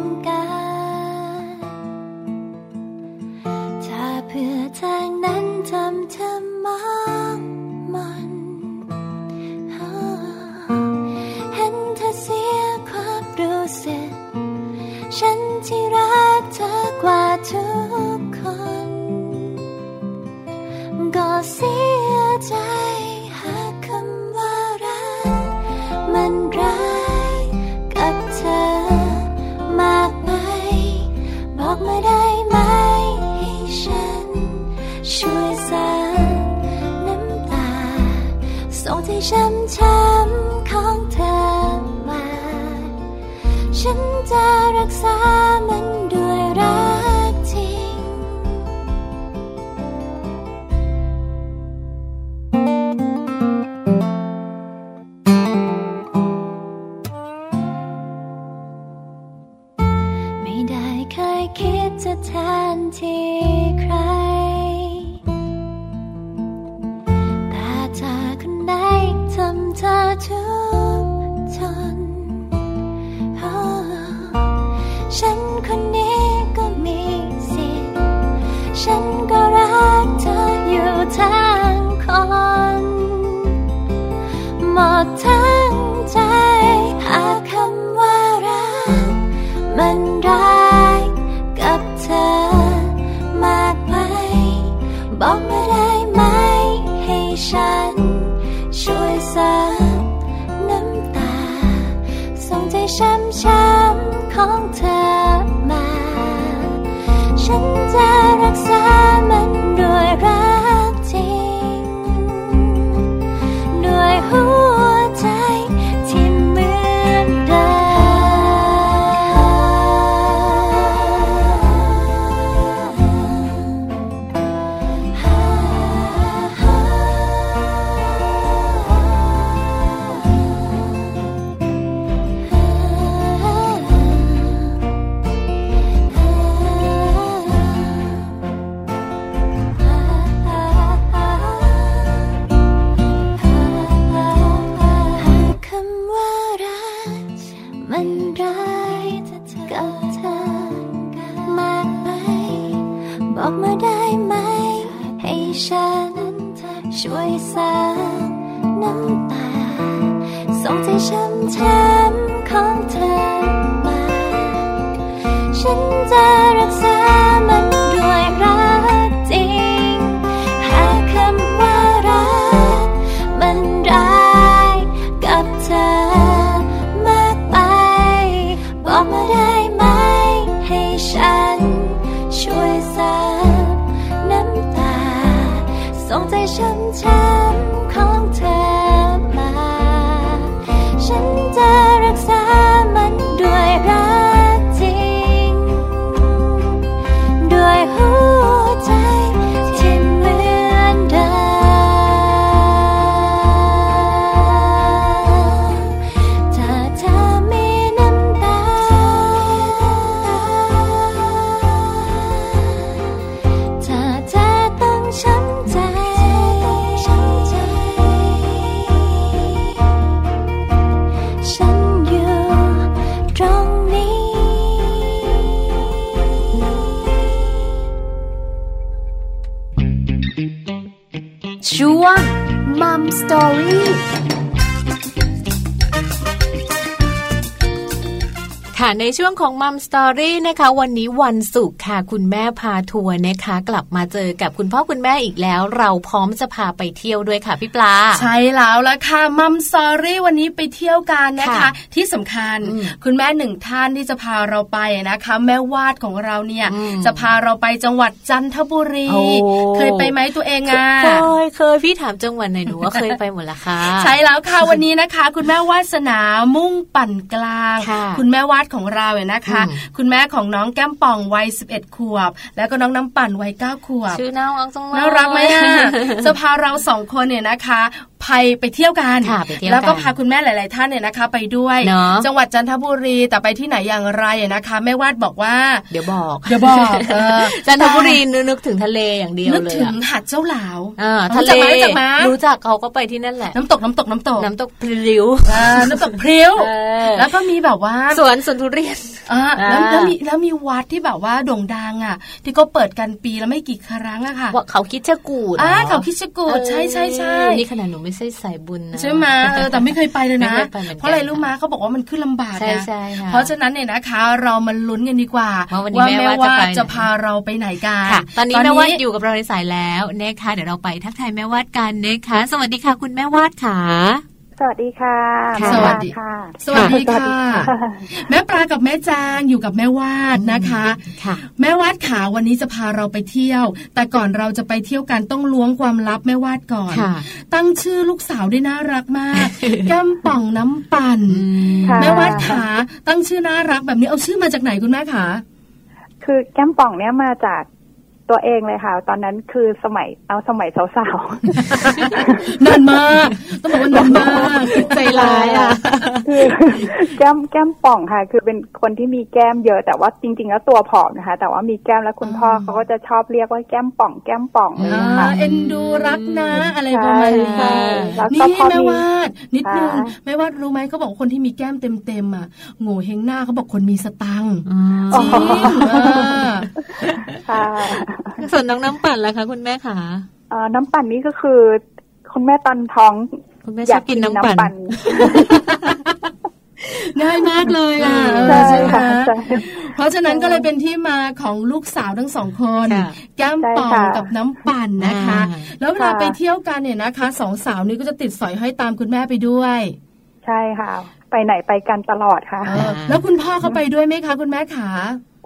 ช้ำของเธอ ช่วงของมัมสตอรี่นะคะ วันนี้วันศุกร์ค่ะ คุณแม่พาทัวร์นะคะ กลับมาเจอกับคุณพ่อคุณแม่อีกแล้ว เราพร้อมจะพาไปเที่ยวด้วยค่ะพี่ปลา ใช่แล้วละค่ะมัมซอรี่วันนี้ไปเที่ยวกันนะคะค่ะที่สำคัญอืมคุณแม่หนึ่งท่านที่จะพาเราไปนะคะ แม่วาดของเราเนี่ยอืมจะพาเราไปจังหวัดจันทบุรีโอ้เคยไปไหมตัวเองอะเคยเคยพี่ถามจังหวัดไหนหนูว่าเคยไปหมดละค่ะ ใช่แล้วค่ะวันนี้นะคะ คุณแม่วาสนามุ่งปั่นกลางค่ะคุณแม่วาดของเราเนี่ยนะคะอืมคุณแม่ของน้องแก้มป่องวัย 11 ขวบ แล้วก็น้องน้ำปั่นวัย 9 ขวบชื่อน่ารักจังเลยน่ารักไหมอะจะพาเราสองคนเนี่ยนะคะไปไปเที่ยวกันค่ะไปเที่ยวกัน แล้วก็พาคุณแม่หลาย ๆ ท่านเนี่ยนะคะ ไปด้วยเนอะจังหวัดจันทบุรีแต่ไปที่ไหนอย่างไรอะนะคะแม่วาดบอกว่า เดี๋ยวบอกเดี๋ยวบอกเออจันทบุรีนึกถึงทะเลอย่างเดียวนึกเลยถึงอะหาดเจ้าหลาวอ่ารู้ทะเลจักไหมรู้จักไหมรู้จักเขาก็ไปที่นั่นแหละน้ำตกน้ำตกน้ำตกน้ำตกพริ้วอ่าน้ำตกพริ้วเออแล้วก็มีแบบว่าสวนสวนทุเรียนอ่าแล้วอ่าแล้วมีแล้วมีวัดที่แบบว่าโด่งดังอะ ที่เขาเปิดกันปีละไม่กี่ครั้งอะค่ะว่าเขาคิดชะกูดอ่าหรเขาคิดชะกูดใช่ใช่ใช่เออนี่ขนาดหนูไม่ใช่สายบุญนะใช่ไหมเออแต่ไม่เคยไปเลยนะไม่เคยไปเหมือนกันเพราะอะไรรู้มาเขาบอกว่ามันขึ้นลำบากใช่นะใช่ค่ะเพราะฉะนั้นเนี่ยนะคะ เรามันลุ้นกันดีกว่า ว่าวันนี้แม่ว่าจะไปไหนจะพาเราไปไหนกันค่ะตอนนี้แม่วาดอยู่กับเราในสายแล้วนะคะเดี๋ยวเราไปทักทายแม่วาดกันนะคะสวัสดีค่ะคุณแม่วาดค่ะ สวัสดีค่ะค่ะแม่สวัสดีค่ะ สวัสดีสวัสค่ะดีค่ะ แม่ปลากับแม่จางอยู่กับแม่วาดนะคะค่ะ แม่วาดขาวันนี้จะพาเราไปเที่ยว แต่ก่อนเราจะไปเที่ยวกันต้องล้วงความลับแม่วาดก่อนค่ะตั้งชื่อลูกสาวได้น่ารักมาก แก้มป่องน้ำปั่นค่ะแม่วาดขาตั้งชื่อน่ารักแบบนี้เอาชื่อมาจากไหนคุณแม่ขาคือแก้มป่องเนี่ยมาจาก ตัวเองเลยค่ะ ตอนนั้นคือสมัยเอาสมัยสาวนานมาก ต้องบอกว่านานมากใจร้ายอะๆคือแก้มแก้มป่องค่ะ คือเป็นคนที่มีแก้มเยอะแต่ว่าจริง ๆ แล้วตัวผอมนะคะ แต่ว่ามีแก้มแล้วคุณพ่อเขาก็จะชอบเรียกว่าแก้มป่อง แก้มป่องเลยอ่านะคะเอ็นดูรักนะ อะไรประมาณนี้ใช่แล้วก็นี่พอมีแม่วาดนิดนึงค่ะแม่วาดรู้ไหมเขาบอกว่าคนที่มีแก้มเต็มๆอะโง่เฮงหน้าเขาบอกคนมีสตังค์จริงเออค่ะส่วนน้องน้ำปั่นล่ะคะคุณแม่ค่ะเอ่อน้ำปั่นนี่ก็คือ คุณแม่ตอนท้องคุณแม่ชอบกินน้ำปั่นง่ายมากเลยอะใช่ใช่ไหมค่ะใช่เพราะฉะนั้นก็เลยเป็นที่มาของลูกสาวทั้งสองคนค่ะแก้มป่องใช่ค่ะกับน้ำปั่นนะคะอ่าแล้วเวลาค่ะไปเที่ยวกันเนี่ยนะคะสองสาวนี้ก็จะติดสอยห้อยตามคุณแม่ไปด้วย ใช่ค่ะ ไปไหนไปกันตลอดค่ะเออแล้วคุณพ่อเขาไปด้วยไหมคะ คุณแม่ขา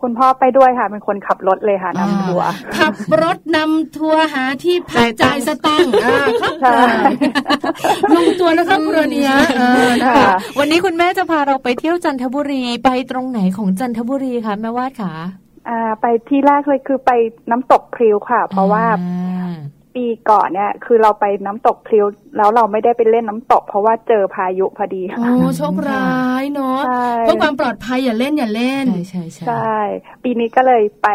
คุณพ่อไปด้วยค่ะ เป็นคนขับรถเลยค่ะนำทัวร์ขับรถนำทัวร์หาที่พักจ่ายสตังค์อ่าครับใช่ลงตัวนะครับครัวเนี้ยเออนะคะค่ะวันนี้คุณแม่จะพาเราไปเที่ยวจันทบุรีไปตรงไหนของจันทบุรีคะแม่วาดค่ะอ่าไปที่แรกเลยคือไปน้ำตกพริ้วค่ะ เพราะว่าอ่า ปีก่อนเนี่ย คือเราไปน้ำตกพริ้วแล้วเราไม่ได้ไปเล่นน้ำตก เพราะว่าเจอพายุพอดีค่ะโอ้โชคร้ายเนาะใช่เพื่อความปลอดภัยอย่าเล่นอย่าเล่น ใช่ใช่ใช่ใช่ปีนี้ก็เลยไป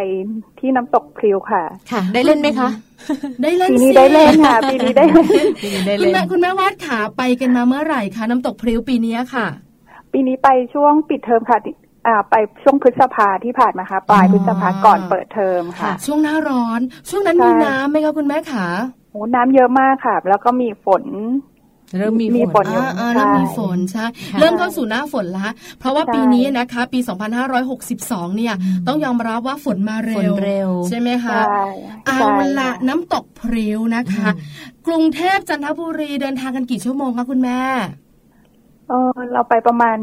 ที่น้ำตกพริ้วค่ะ ค่ะ ได้เล่นไหมคะได้เล่นปีนี้สิได้เล่นค่ะปีนี้ได้เล่นได้คุณเล่นแม่คุณแม่วาดขาไปกันมาเมื่อไหร่คะน้ำตกพริ้วปีเนี้ยค่ะ ปีนี้ไปช่วงปิดเทอมค่ะ อ่าไปช่วงพฤษภาที่ผ่านมาค่ะ ปลายพฤษภาก่อนเปิดเทอมค่ะ ช่วงหน้าร้อน ช่วงนั้นใช่มีน้ำไหมคะคุณแม่ขาโอ้น้ำเยอะมากค่ะ แล้วก็มีฝนเริ่มมีมีฝฝนนอยู่อ่าอ่าเริ่มมีฝนใช่ค่ะเริ่มเข้าสู่หน้าฝนละ เพราะว่าใช่ปีนี้นะคะ ปี 2562 เนี่ย ต้องยอมรับว่าฝนมาเร็ฝนเร็ว ใช่ไหมคะใช่เอาใช่ละค่ะน้ำตกพริ้วนะคะ กรุงเทพจันทบุรีเดินทางกันกี่ชั่วโมงคะคุณแม่เออเราไปประมาณ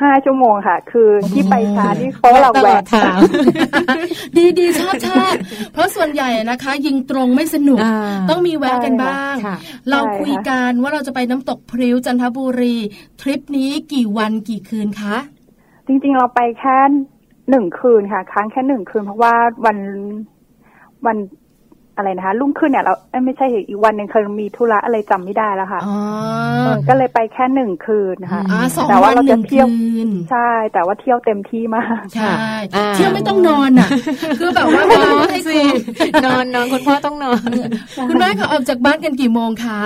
ห้าชั่วโมงค่ะ คือที่ไปช้าที่เพราะว่าเราตลอแวะดทางดีดีชอบชอบเพราะส่วนใหญ่นะคะ ยิงตรงไม่สนุกอ่าต้องมีแวะกันบ้างค่ะเราคุยกันว่าเราจะไปน้ำตกพริ้วจันทบุรี ทริปนี้กี่วันกี่คืนคะ จริงๆเราไปแค่หนึ่งคืนค่ะ ค้างแค่หนึ่งคืนเพราะว่าวันวัน อะไรนะคะรุ่งขึ้นเนี่ยเราเอ้ยไม่ใช่อีกวันหนึ่งเคยมีธุระอะไรจำไม่ได้แล้วค่ะอ๋อเออก็เลยไปแค่หนึ่งคืนนะคะอ่าสองแต่วัว่านเราหจะนึ่งเที่ยวคืนใช่ แต่ว่าเที่ยวเต็มที่มากใช่อ่าเที่ยวไม่ต้องนอนอะ คือแบบว่าไม่ต้องให้สิคุณนอนนอนคุณพ่อต้องนอน คุณแม่เขาออกจากบ้านกันกี่โมงคะ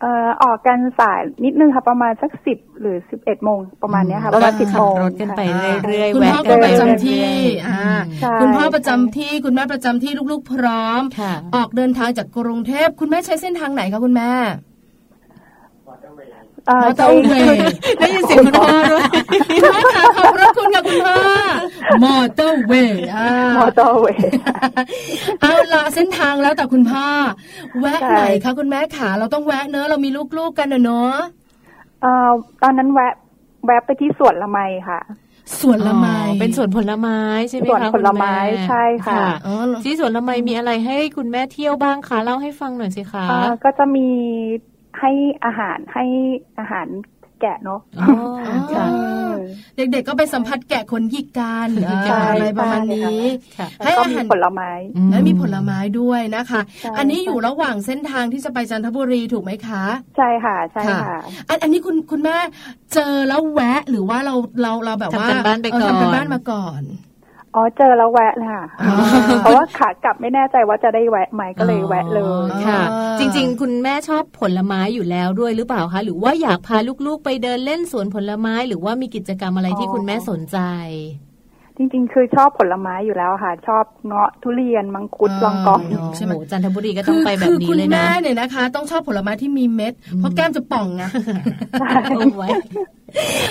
เอ่อออกกันสายนิดนึงค่ะประมาณสักสิบหรือสิบเอ็ดโมงประมาณเนี้ยค่ะประมาณสิบขัโมบงรถกันไปค่ะเรื่อยๆคุณแวะพ่อกัก็นไปประจำเรื่ที่อยๆอ่าใช่คุณพ่อประจำที่คุณแม่ประจำที่ลูกๆพร้อมค่ะออกเดินทางจากกรุงเทพคุณแม่ใช้เส้นทางไหนคะคุณแม่ เอ่อมอเตอร์เวย์ได้ยินเสียงคุณพ่อด้วยคุณพ่อค่ะขอบพระคุณค่ะคุณพ่อมอเตอร์เวย์อ่ามอเตอร์เวย์เอาละเส้นทางแล้วแต่คุณพ่อ แวะใช่ไหนคะคุณแม่ขาเราต้องแวะเนอะเรามีลูกๆกันเนอะเนอะเอ่อตอนนั้นแวะแวะไปที่สวนละไมค่ะสวนละไมอ๋อเป็นสวนผลไม้ใช่ไหมสวนคะผลไม้คุณแใช่ค่ะอ๋อเหรอที่สวนละไมมีอะไรให้คุณแม่เที่ยวบ้างคะเล่าให้ฟังหน่อยสิคะเอ่อก็จะมี ให้อาหารให้อาหารแกะเนาะอ๋อค่ะเด็กๆก็ไปสัมผัสแกะขนหยิกกันใช่อ่าอะไรประมาณนี้ค่ะให้แล้วก็อามีหารผลไม้และมีผลไม้ด้วยนะคะใช่อันนี้อยู่ระหว่างเส้นทางที่จะไปจันทบุรีถูกไหมคะ ใช่ค่ะใช่ค่ะอันอันนี้คุณคุณแม่เจอแล้วแวะหรือว่าเราเราเราแบบว่าทำกันบ้านไปก่อนเทำกันบ้านมาก่อน อ๋อเจอแล้วแวะเลยค่ะอ๋อเพราะว่าขากลับไม่แน่ใจว่าจะได้แวะไหมก็เลยแวะเลยค่ะอ่าจริง ๆ คุณแม่ชอบผลไม้อยู่แล้วด้วยหรือเปล่าคะหรือว่าอยากพาลูกๆไปเดินเล่นสวนผลไม้ หรือว่ามีกิจกรรมอะไรที่อ๋อคุณแม่สนใจ จริงๆ คือชอบผลไม้อยู่แล้วค่ะ ชอบเงาะทุเรียนมังคุดอ๋อลองกองใช่ไหมโอ้โหจันทบุรีก็ต้องไปแบบคือนี้คุณเลยนะแม่เนี่ยนะคะ ต้องชอบผลไม้ที่มีเม็ด เพราะแก้มจะป่องไงเอาไว้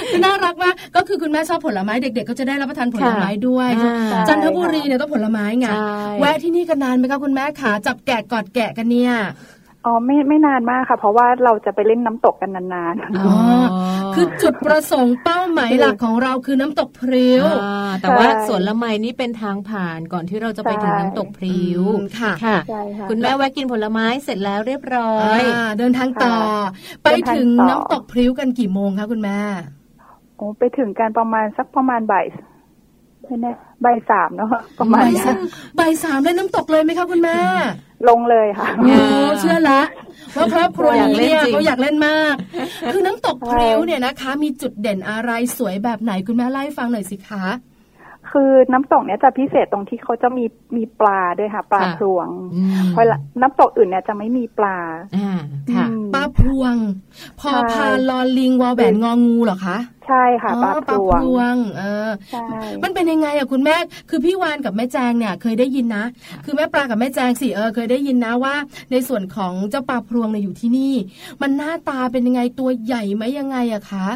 คือน่ารักมากก็คือคุณแม่ชอบผลไม้เด็ก ๆ ก็จะได้รับประทานผลไม้ด้วยอ่าจันทบุรีเนี่ยต้องผลไม้ไงใช่แวะที่นี่กันนานไหมคะคุณแม่ขาจับแกะกอดแกะกันเนี่ย อ๋อไม่ไม่นานมากค่ะ เพราะว่าเราจะไปเล่นน้ำตกกันนานอ๋อคือจุดประสงค์เป้าหมายหลักของเราคือน้ำตกพริ้วอ่าแต่ว่าสวนละไมนี่เป็นทางผ่านก่อนที่เราจะไปถึงน้ำตกพริ้วอืมค่ะค่ะๆใช่ค่ะ คุณแม่แวะกินผลไม้เสร็จแล้วเรียบร้อยอ่าเดินทางต่อ ไปถึงเดินทางต่อน้ำตกพริ้วกันกี่โมงคะคุณแม่โอ้ไปถึงกันประมาณสักประมาณบ่ายไม่แน่บ่ายสามเนาะประมาณบ่ายเนี้สายมบ่ายสามเล่นน้ำตกเลยไหมคะคุณแม่ลงเลยค่ะเอโอ้อเชื่อละว่าครอบครัวอยากนี้เล่นเนี่ยจริงเขาอยากเล่นมาก คือน้ำตกพริ้วเนี่ยนะคะ มีจุดเด่นอะไรสวยแบบไหนคุณแม่เล่าให้ฟังหน่อยสิคะ คือน้ำตกเนี้ยจะพิเศษตรงที่เขาจะมีมีปลาด้วยค่ะ ปลาค่ะพรวงอืมเวลาน้ำตกอื่นเนี่ยจะไม่มีปลาอ่าค่ะอืมปลาพรวง พอใช่พานลอลิงวอแหวนงองูเหรอคะใช่ค่ะอ๋อปลาพรวงพรวงเออใช่มันเป็นยังไงอะคุณแม่คือพี่วานกับแม่แจงเนี่ยเคยได้ยินนะ คือแม่ปลากับแม่แจงสิเออเคยได้ยินนะว่า ในส่วนของเจ้าปลาพรวงเนี่ยอยู่ที่นี่ มันหน้าตาเป็นยังไงตัวใหญ่ไหมยังไงอะคะ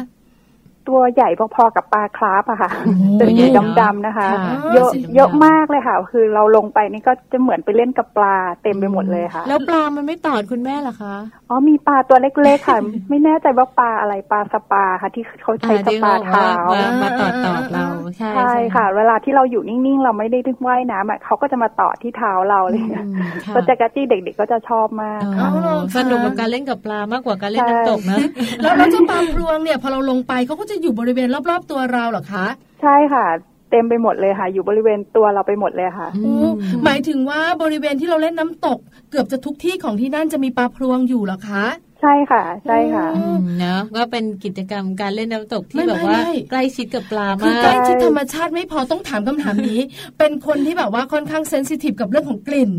ตัวใหญ่พอๆกับปลาคราฟอะค่ะโอ้โหเป็นสีดำๆนะคะค่ะเยอะสีดำๆเยอะมากเลยค่ะ คือเราลงไปนี่ก็จะเหมือนไปเล่นกับปลาเต็มไปหมดเลยค่ะ แล้วปลามันไม่ตอดคุณแม่เหรอคะอ๋อมีปลาตัวเล็กๆค่ะ ไม่แน่ใจว่าปลาอะไรปลาสปาค่ะ ที่เขาใช้สที่ปาเท้ามามาตอดตอดเราใช่ใช่ค่ะ เวลาที่เราอยู่นิ่งๆ เราไม่ได้ว่ายน้ำอะเขาก็จะมาต่อที่เท้าเราเลยอืมค่ะก็จะกระจี้เด็กๆก็จะชอบมากอ๋อค่ะสนุกกับการเล่นกับปลามากกว่าการเล่นน้ำตกนะแล้วแล้วเจ้าปลาพรวงเนี่ยพอเราลงไปเขาก็จะอยู่บริเวณรอบๆตัวเราเหรอคะ ใช่ค่ะ เต็มไปหมดเลยค่ะ อยู่บริเวณตัวเราไปหมดเลยค่ะอืโอ้มหมายถึงว่าบริเวณที่เราเล่นน้ำตก เกือบจะทุกที่ของที่นั่นจะมีปลาพรวงอยู่เหรอคะ ใช่ค่ะ ใช่ค่ะอืมเนอะก็เป็นกิจกรรมการเล่นน้ำตกที่ไม่แบบว่าไม่ใกล้ชิดกับปลาคือมาใกล้กชิดธรรมชาติไม่พอต้องถามคำถามนี้ เป็นคนที่แบบว่าค่อนข้างเซนซิทีฟกับเรื่องของกลิ่น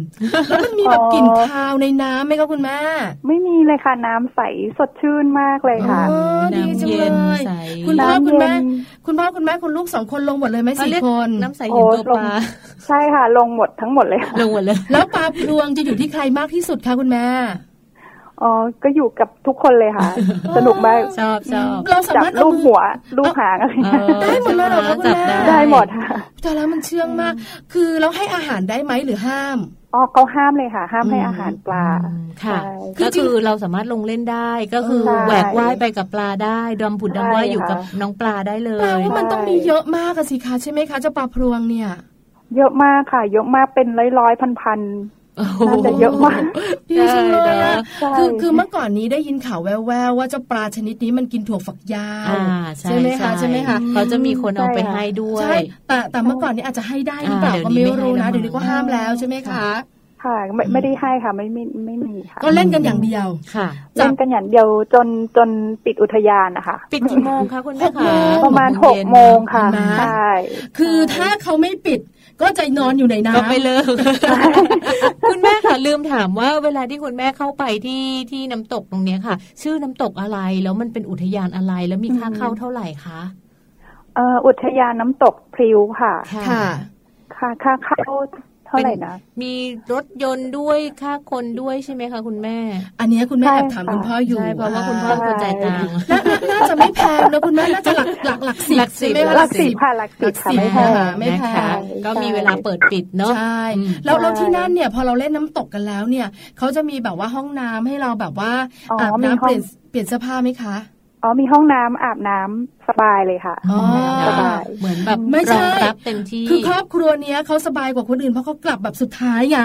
แล้วมันมีแบบอ๋อกลิ่นคาวในน้ำไหมคะคุณแม่ไม่มีเลยค่ะน้ำใสสดชื่นมากเลยค่ะอ๋อดีจังน้ำเย็เลนยใสคุณพ่อน้ำคุณแม่เย็นคุณพ่อคุณแม่คุณลูกสองคนลงหมดเลยไหมเขาสี่เรียกคนน้ำใสเห็นตัวปลาใช่ค่ะ ลงหมดทั้งหมดเลยค่ะลงหมดเลย แล้วปลาพลวงจะอยู่ที่ใครมากที่สุดคะคุณแม่ อ๋อ ก็อยู่กับทุกคนเลยค่ะ สนุกมากชอบชอบเราสาจับมารถเอาลูกมือหัวลูกหางอะไรเอเงี้ยอได้หมดเลยเหรอคะคุณแม่จับได้หมดค่ะแต่แล้วมันเชื่องมาก คือเราให้อาหารได้ไหมหรือห้ามอ๋อเขาห้ามเลยค่ะ ห้ามให้อาหารปลาอืมค่ะใช่ก็คือเราสามารถลงเล่นได้ก็คือใช่แหวกว่ายไปกับปลาได้ดำผุดดำว่ายอยู่กับใช่ค่ะน้องปลาได้เลแปลยว่ามันต้องมีเยอะมากอะสิคะใช่ไหมคะเจ้าปลาพลวงเนี่ย เยอะมากค่ะ เยอะมากเป็นร้อยร้อยพันพันโอ้โห น่าจะเยอะมากดีจังเลยอะใช่คือคือเมื่อก่อนนี้ได้ยินข่าวแว่วๆว่าเจ้าปลาชนิดนี้มันกินถั่วฝักยาวอ่าใช่ไหมคะใช่ไหมคะเขาจะมีคนเอาไปให้ด้วยใช่แต่แต่เมื่อก่อนนี้อาจจะให้ได้หรือเปล่าอ่าก็ไม่เดี๋ยวนี้รู้นะไม่ให้แล้วเดี๋ยวนี้ก็ห้ามแล้วใช่ไหมคะค่ะไม่ไม่ได้ให้ค่ะไม่ไม่ไม่มีค่ะก็เล่นกันอย่างเดียวค่ะเล่นกันอย่างเดียวจนจนปิดอุทยานนะคะปิดกี่โมงคะคุณแม่หกโมคะงประมาณหกเย็นโมงค่ะเห็นไหมใช่คือถ้าเขาไม่ปิด ก็จะนอนอยู่ในน้ำก็ไม่เลิกคุณแม่ค่ะลืมถามว่าเวลาที่คุณแม่เข้าไปที่ที่น้ำตกตรงเนี้ยค่ะ ชื่อน้ำตกอะไรแล้วมันเป็นอุทยานอะไรแล้วมีค่าเข้าเท่าไหร่คะเอ่ออุทยานน้ำตกพริ้วค่ะ ค่ะ ค่าค่าเข้าเท่าไหร่นะมีรถยนต์ด้วยค่าคนด้วยใช่ไหมคะคุณแม่ อันเนี้ยคุณแม่ใช่แอบถามค่ะคุณพ่ออยู่ใช่เพราะว่าคุณพ่อเป็นคนจ่ายตังค์น่าน่าน่าจะไม่แพงนะคุณแม่น่าจะหลักหลักหลักสิบหลักสิบใช่ไหมคะหลักสิบค่ะหลักสิบค่ะหลักสิบไม่แพงค่ะไม่แพงนะคะก็มีเวลาเปิดปิดเนาะใช่อืมแล้วแล้วใช่ที่นั่นเนี่ยพอเราเล่นน้ำตกกันแล้วเนี่ยเขาจะมีแบบว่าห้องน้ำให้เราแบบว่าอ๋ออาบมีน้ำห้เปองลี่ยนเปลี่ยนเสื้อผ้าไหมคะอ๋อมีห้องน้ำอาบน้ำสบายเลยค่ะอ๋อสบายเหมือนแบบไม่ใช่รองรับเต็มที่คือครอบครัวเนี้ยเขาสบายกว่าคนอื่นเพราะเขากลับแบบสุดท้ายไง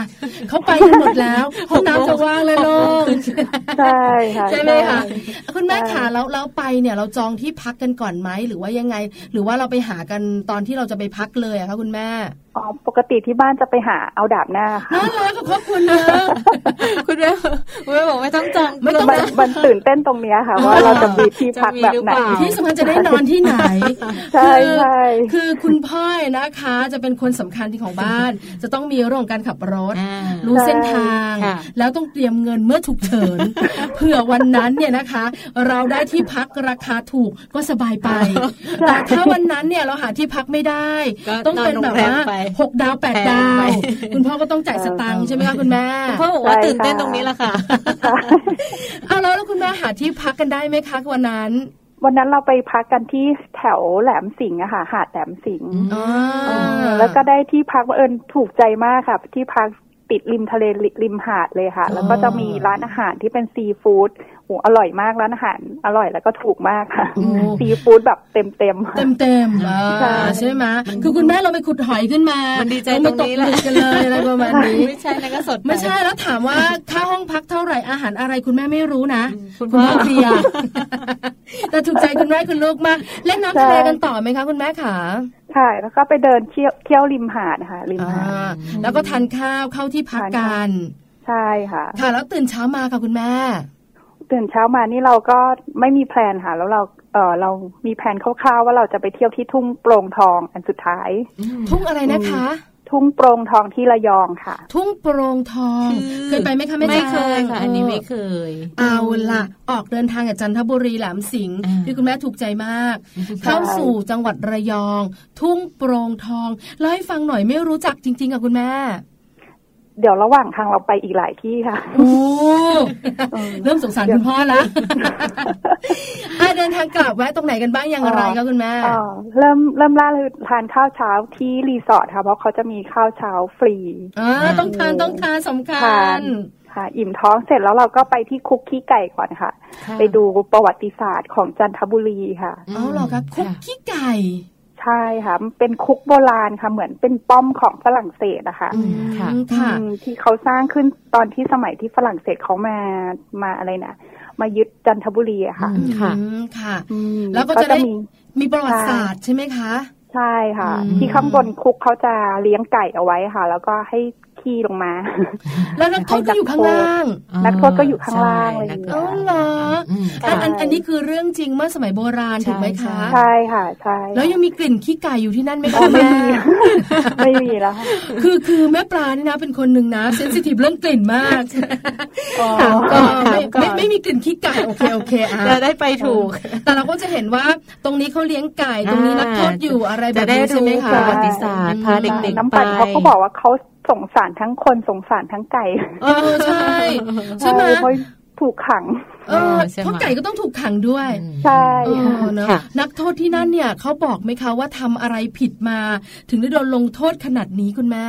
เขาไปกันหมดแล้วห้องน้ำจะว่างเลยโล่งใช่ค่ะใช่ไหมคะคุณแม่ใช่ขาแล้วเราไปเนี่ยเราจองที่พักกันก่อนไหมหรือว่ายังไง หรือว่าเราไปหากันตอนที่เราจะไปพักเลยอะคะคุณแม่อ๋อปกติที่บ้านจะไปหาเอาดาบหน้าค่ะน่ารักกับครอบครัวเนอะคุณแม่คุณแม่บอกไม่ต้องจองไม่ต้องมันมันตื่นเต้นตรงเนี้ยค่ะว่าเราจะมีที่พักแบบไหนจะมีหรือเปล่าที่สำคัญจะได้นอนที่ไหนใช่คือใช่คือคุณพ่อนะคะ จะเป็นคนสำคัญที่ของบ้าน จะต้องมีเรื่องของการขับรถอ่ารู้เส้นทางค่ะแล้วต้องเตรียมเงินเมื่อฉุกเฉินเผื่อวันนั้นเนี่ยนะคะ เราได้ที่พักราคาถูกก็สบายไปแต่ถ้าวันนั้นเนี่ยเราหาที่พักไม่ได้ก็ต้องเป็นแบบว่านอนโรงแรมไปหกดาวแปดแพงดาวไปคุณพ่อก็ต้องจ่ายสตังค์ใช่ไหมคะคุณแม่คุณพ่อบอกว่าตื่นเต้นตรงนี้แหละค่ะเอาแล้วแล้วคุณแม่หาที่พักกันได้ไหมคะวันนั้น วันนั้นเราไปพักกันที่แถวแหลมสิงห์อะค่ะ หาดแหลมสิงห์อืมอ่าแล้วก็ได้ที่พักบังเอิญถูกใจมากค่ะ ที่พัก ติดริมทะเลริมหาดเลยค่ะ แล้วก็จะมีร้านอาหารที่เป็นซีฟู้ดโหอร่อยมากร้านอาหารอร่อยแล้วก็ถูกมากค่ะโอ้ซีฟู้ดแบบเต็มเต็มเต็มเต็มๆอ่าใช่ใช่ไหมคือคุณแม่เราไปขุดหอยขึ้นมามันดีใจเราตรงนี้แหละไปตกหมึกกันเลยอะไรประมาณนี้ไม่ใช่นะก็สดปไม่ใช่แล้วถามว่าค่าห้องพักเท่าไหร่อาหารอะไรคุณแม่ไม่รู้นะ คุณคุณพ่อพ่อเคลียร์แต่ถูกใจคุณแม่คุณลูกมากเล่นน้ำทะเลกันต่อไหมคะคุณแม่ขา ๆค่ะแล้วก็ไปเดินเที่ยวเที่ยวริมหาดนะคะริมอ่าหาดแล้วก็ทานข้าวเข้าที่พักกันใช่ค่ะ ค่ะ แล้วตื่นเช้ามาค่ะคุณแม่ตื่นเช้ามานี่เราก็ไม่มีแพลนค่ะ แล้วเราเออเรามีแผนคร่าวๆว่าเราจะไปเที่ยวที่ทุ่งโปร่งทองอันสุดท้าย ทุ่งอะไรนะคะ ทุ่งโปร่งทองที่ระยองค่ะ ทุ่งโปรงทองเคยไปไหมคะแม่ไม่แจ้งเคยค่ะอันนี้ไม่เคย เอาล่ะ ออกเดินทางจากจันทบุรีแหลมสิงห์อ่าที่คุณแม่ถูกใจมาก เข้าสู่จังหวัดระยอง ทุ่งโปรงทองเล่าให้ฟังหน่อยไม่รู้จักจริงๆกับคุณแม่ เดี๋ยวระหว่างทางเราไปอีกหลายที่ค่ะโอ้เริ่มสงสารคุณพ่อละอะเดินทางกลับแวะตรงไหนกันบ้างอย่างไรคะคุณแม่อ๋อเริ่มเริ่มล่าเลยทานข้าวเช้าที่รีสอร์ทค่ะ เพราะเขาจะมีข้าวเช้าฟรีอ่าต้องทานต้องทานสำคัทานญค่ะ อิ่มท้องเสร็จแล้วเราก็ไปที่คุกขี้ไก่ก่อนค่ะค่ะไปดูประวัติศาสตร์ของจันทบุรีค่ะเอาเหรอคะคุกขี้ไก่ ใช่ค่ะมันเป็นคุกโบราณค่ะ เหมือนเป็นป้อมของฝรั่งเศสนะคะอืมค่ะอืมค่ะอืมที่เขาสร้างขึ้นตอนที่สมัยที่ฝรั่งเศสเขามามาอะไรนะมายึดจันทบุรีอะค่ะอืมค่ะอืมค่ะอืมแล้วก็จะได้มีมีประวัติศาสตร์ใช่ไหมคะ ใช่ค่ะอืมที่ข้างบนคุกเขาจะเลี้ยงไก่เอาไว้ค่ะ แล้วก็ให้ ขี้ลงมา แล้วนักโทษก็อยู่ข้างล่าง นักโทษก็อยู่ข้างล่างอะไรอย่างเงี้ยอ๋อเหรออันอันอันนี้คือเรื่องจริงเมื่อสมัยโบราณถูกไหมคะใช่ค่ะใช่แล้วยังมีกลิ่นขี้ไก่อยู่ที่นั่นไหมอ๋คะอไม่แม่มีไม่มีแล้วค่ะคือคือแม่ปลานี่นะเป็นคนหนึ่งนะเซนซิทีฟเรื่องกลิ่นมากอ๋อถามก่อนถามไม่ก่อนไม่ไม่มีกลิ่นขี้ไก่โอเคโอเคอะจะได้ไปถูก แต่เราก็จะเห็นว่าตรงนี้เขาเลี้ยงไก่ตรงนี้นักโทษอยู่อะไรแบจะบได้นี้ใช่ไหมรู้คะประวัติศาสตร์พาเด็กๆน้ำปั่นไปเขาก็บอกว่าเขา สงสารทั้งคนสงสารทั้งไก่เออใช่ใช่ไหมเพราะถูกขัง เออใช่ไหมเพราะไก่ก็ต้องถูกขังด้วย ใช่เอค่ะอเนอะค่ะนักโทษที่นั่นเนี่ยเขาบอกไหมคะว่าทำอะไรผิดมา ถึงได้โดนลงโทษขนาดนี้คุณแม่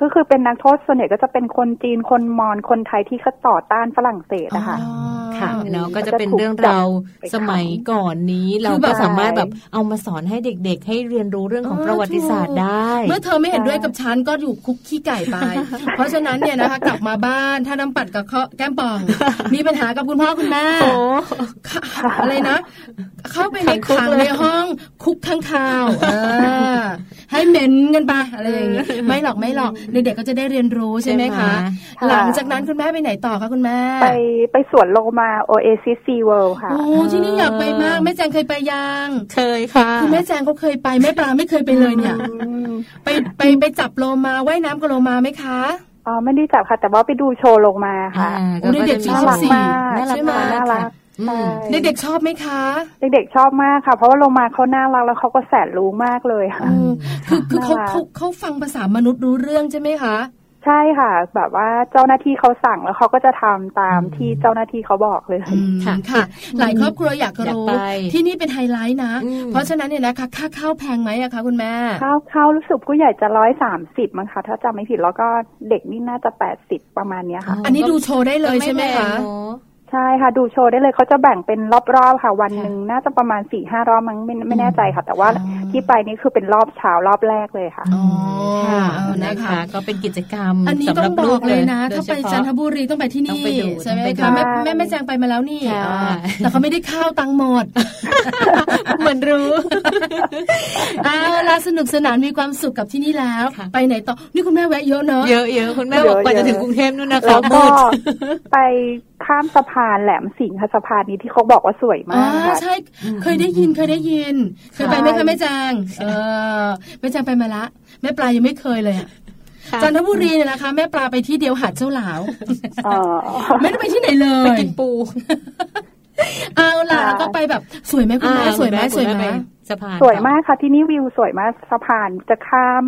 ก็คือเป็นนักโทษส่วนใหญ่ก็จะเป็นคนจีนคนมอญคนไทยที่เขาต่อต้านฝรั่งเศสนะคะอ๋อค่ะเนาะก็จะเป็นก็จะถูกเรื่องราวจับไปขังสมัยก่อนนี้เราคือแบก็บสามารถแบบเอามาสอนให้เด็กๆ ให้เรียนรู้เรื่องของเออประวัติศาสตร์ได้ เมื่อเธอไม่เห็นด้วยกับฉันก็อยู่คุกขี้ไก่ไป เพราะฉะนั้นเนี่ยนะคะกลับมาบ้านถ้าน้ำปัดกับข้อแก้มป่อง มีปัญหากับคุณพ่อคุณแม่โอ้ค่ะอะไรนะ เข้าไปในขังคุกขังเลยในห้องคุกข้างคาวเออให้เหม็นกันไปอะไรอย่างงี้ไม่หรอกไม่หรอกเด็กๆก็จะได้เรียนรู้ใช่ไหมคะค่ะหลังจากนั้นคุณแม่ไปไหนต่อคะคุณแม่ ไปไปสวนโลมา Oasis Sea World ค่ะ โอ้ที่นี่อยากไปมากแม่แจงเคยไปยังเคยค่ะคือแม่แจงเขาเคยไปแม่ปลาไม่เคยไปเลยเนี่ยอืมไปไปไปจับโลมาว่ายน้ำกับโลมาไหมคะอ๋อไม่ได้จับค่ะ แต่ว่าไปดูโชว์โลมาค่ะอ่าโอ้เด็กๆชอบน่ารักสิมากน่ารักใช่ไหมมากน่ารักค่ะอืมใช่ เด็กๆชอบไหมคะ เด็กๆชอบมากค่ะ เพราะว่าโลมาเขาน่ารักแล้วเขาก็แสนรู้มากเลยค่ะอืมคือคือเขาน่ารักเขาเขาฟังภาษามนุษย์รู้เรื่องใช่ไหมคะใช่ค่ะ แบบว่าเจ้าหน้าที่เขาสั่งแล้วเขาก็จะทำตามที่เจ้าหน้าที่เขาบอกเลยอืมค่ะค่ะ หลายครอบครัวอยากรู้อยากไปที่นี่เป็นไฮไลท์นะอืมเพราะฉะนั้นเนี่ยนะคะค่าข้าวแพงไหมอะคะคุณแม่ข้าวข้าวรู้สึกผู้ใหญ่จะร้อยสามสิบมั้งคะถ้าจำไม่ผิดแล้วก็เด็กนี่น่าจะแปดสิบประมาณเนี้ยค่ะ อันนี้ดูโชว์ได้เลยใช่ไหมคะแพงเนอ ใช่ค่ะ ดูโชว์ได้เลยเขาจะแบ่งเป็นรอบๆค่ะ วันหนึ่งน่าจะประมาณสี่ห้ารอบมั้งไม่ไม่แน่ใจค่ะ แต่ว่าอ๋อที่ไปนี่คือเป็นรอบเช้ารอบแรกเลยค่ะอ๋อค่ะเอานะนะคะคะ ก็เป็นกิจกรรมอันนี้สำหต้รัอบงบลูอกกเลยนะโดถ้าไปเฉพะจันทบุรีต้องไปที่ต้องนี่ไปดูใช่ไหมต้องไปดูคะแม่แม่แม่แจงไปมาแล้วนี่ค่ะอ๋อแต่เขาไม่ได้ข้าวตังค์หมด เหมือนรู้เอาล่ะสนุกสนานมีความสุขกับที่นี่แล้วค่ะไปไหนต่อนี่คุณแม่แวะเยอะเนอะเยอะๆคุณแม่เยบอะอกกว่าจะเยอะถึงกรุงเทพนู่นนะคะแล้วก็มืดไป ข้ามสะพานแหลมสิงห์ค่ะสะพานนี้ที่เขาบอกว่าสวยอ๋อมากค่ะใช่เคยได้ยินเคยได้ยินเคยไปไหมคะแม่จางเออแม่จางไปมาละแม่ปลายังไม่เคยเลยอะค่ะจันทบุรีเนี่ยนะคะ แม่ปลาไปที่เดียวหาดเจ้าหลาวอ๋อไม่ได้ไปที่ไหนเลไปยกินปูเอาล่ะค่ะแล้วก็ไปแบบสวยไหมคุณแม่อ่าสวยไหมคุณสวยแม่ไหมไปสะพานสวยมากค่ะที่นี่วิวสวยมากสะพานจะข้าม